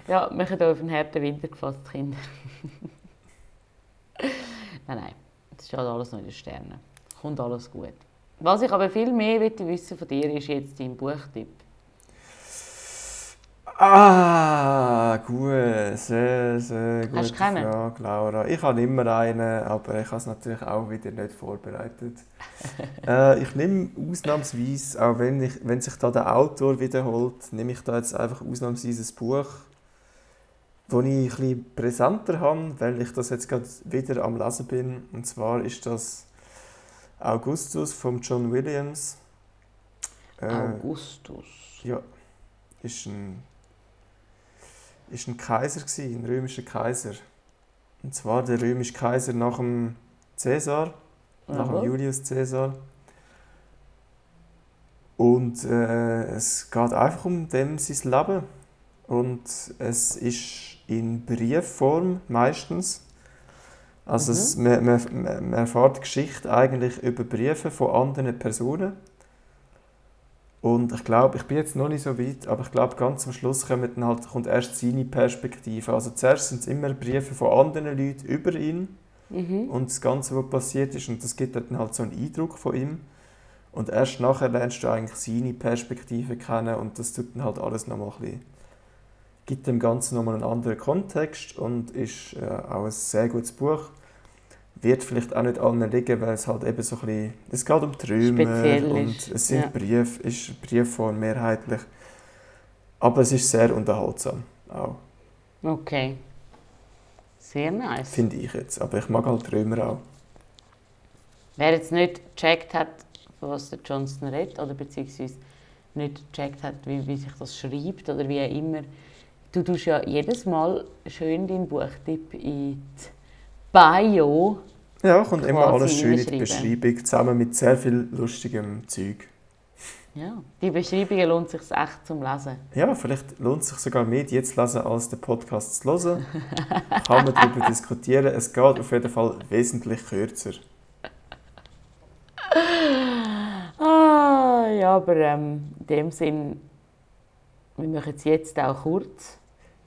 Ja, wir haben hier auf einen harten Winter gefasst, Kinder. nein, nein. Das ist halt alles noch in den Sternen. Kommt alles gut. Was ich aber viel mehr wissen von dir, ist jetzt dein Buchtipp. Ah, gut, sehr, sehr gute Hast du keinen? Frage, Laura. Ich habe immer einen, aber ich habe es natürlich auch wieder nicht vorbereitet. äh, ich nehme ausnahmsweise, auch wenn, ich, wenn sich da der Autor wiederholt, nehme ich da jetzt einfach ausnahmsweise ein Buch, das ich ein bisschen präsenter habe, weil ich das jetzt gerade wieder am Lesen bin. Und zwar ist das Augustus von John Williams. Äh, Augustus. ja, ist ein, ist ein Kaiser gewesen, ein römischer Kaiser. Und zwar der römische Kaiser nach dem Cäsar, nach dem. Julius Cäsar. Und äh, es geht einfach um dem sein Leben. Und es ist in Briefform meistens. Also es, man, man, man erfährt die Geschichte eigentlich über Briefe von anderen Personen. Und ich glaube, ich bin jetzt noch nicht so weit, aber ich glaube, ganz am Schluss kommt, dann halt, kommt erst seine Perspektive. Also zuerst sind es immer Briefe von anderen Leuten über ihn Mhm. und das Ganze, was passiert ist. Und das gibt dann halt so einen Eindruck von ihm. Und erst nachher lernst du eigentlich seine Perspektive kennen und das tut dann halt alles nochmal ein bisschen, gibt dem Ganzen nochmal einen anderen Kontext und ist äh, auch ein sehr gutes Buch. Wird vielleicht auch nicht allen liegen, weil es halt eben so ein bisschen, es geht um Träume und es sind ja. Brief, ist Briefform mehrheitlich. Aber es ist sehr unterhaltsam, auch, Okay. Sehr nice. finde ich jetzt. Aber ich mag halt Träumer auch. Wer jetzt nicht gecheckt hat, von was der Johnston redet, oder beziehungsweise nicht gecheckt hat, wie, wie sich das schreibt oder wie auch immer, du tust ja jedes Mal schön deinen Buchtipp in die Bio. Ja, kommt immer alles schön in die. Beschreibung, zusammen mit sehr viel lustigem Zeug. Ja, die Beschreibungen lohnt sich echt zum Lesen. Ja, vielleicht lohnt es sich sogar mehr, die jetzt zu lesen, als den Podcast zu hören. Kann man darüber diskutieren. Es geht auf jeden Fall wesentlich kürzer. Ah, ja, aber ähm, in dem Sinn, wir machen es jetzt auch kurz,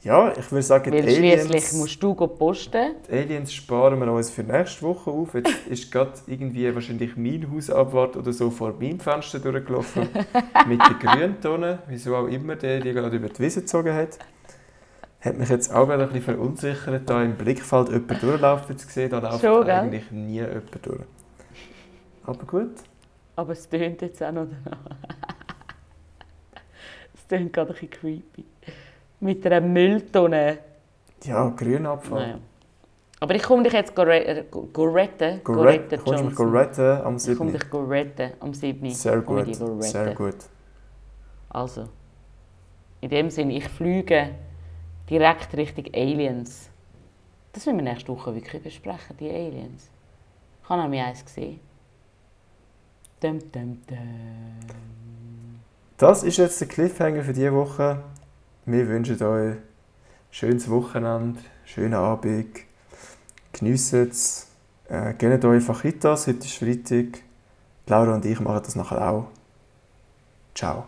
Ja, ich würde sagen, die weil schließlich Aliens, musst du posten. die Aliens sparen wir uns für nächste Woche auf. Jetzt ist gerade irgendwie wahrscheinlich mein Hausabwart oder so vor meinem Fenster durchgelaufen. mit der Grüntonne, wieso auch immer der die gerade über die Wiese gezogen hat. Hat mich jetzt auch ein bisschen verunsichert, da im Blickfeld jemand durchläuft jetzt gesehen, da läuft Schon, eigentlich nie jemand durch. Aber gut. Aber es tönt jetzt auch noch danach. es tönt gerade ein bisschen creepy. Mit einer Mülltonne. Ja, Grünabfall. Naja. Aber ich komme dich jetzt go re äh, go- retten. Retten, kommst du mich go retten am Ich komme 7. dich go retten am 7. Sehr gut, sehr gut. Also, in dem Sinne, ich fliege direkt Richtung Aliens. Das müssen wir nächste Woche wirklich besprechen, die Aliens. Ich habe nämlich eins gesehen. Dum, dum, dum. Das ist jetzt der Cliffhanger für diese Woche. Wir wünschen euch ein schönes Wochenende, schönen Abend. Geniessen es. Äh, Gönnt euch Fajitas, heute ist Freitag. Laura und ich machen das nachher auch. Ciao.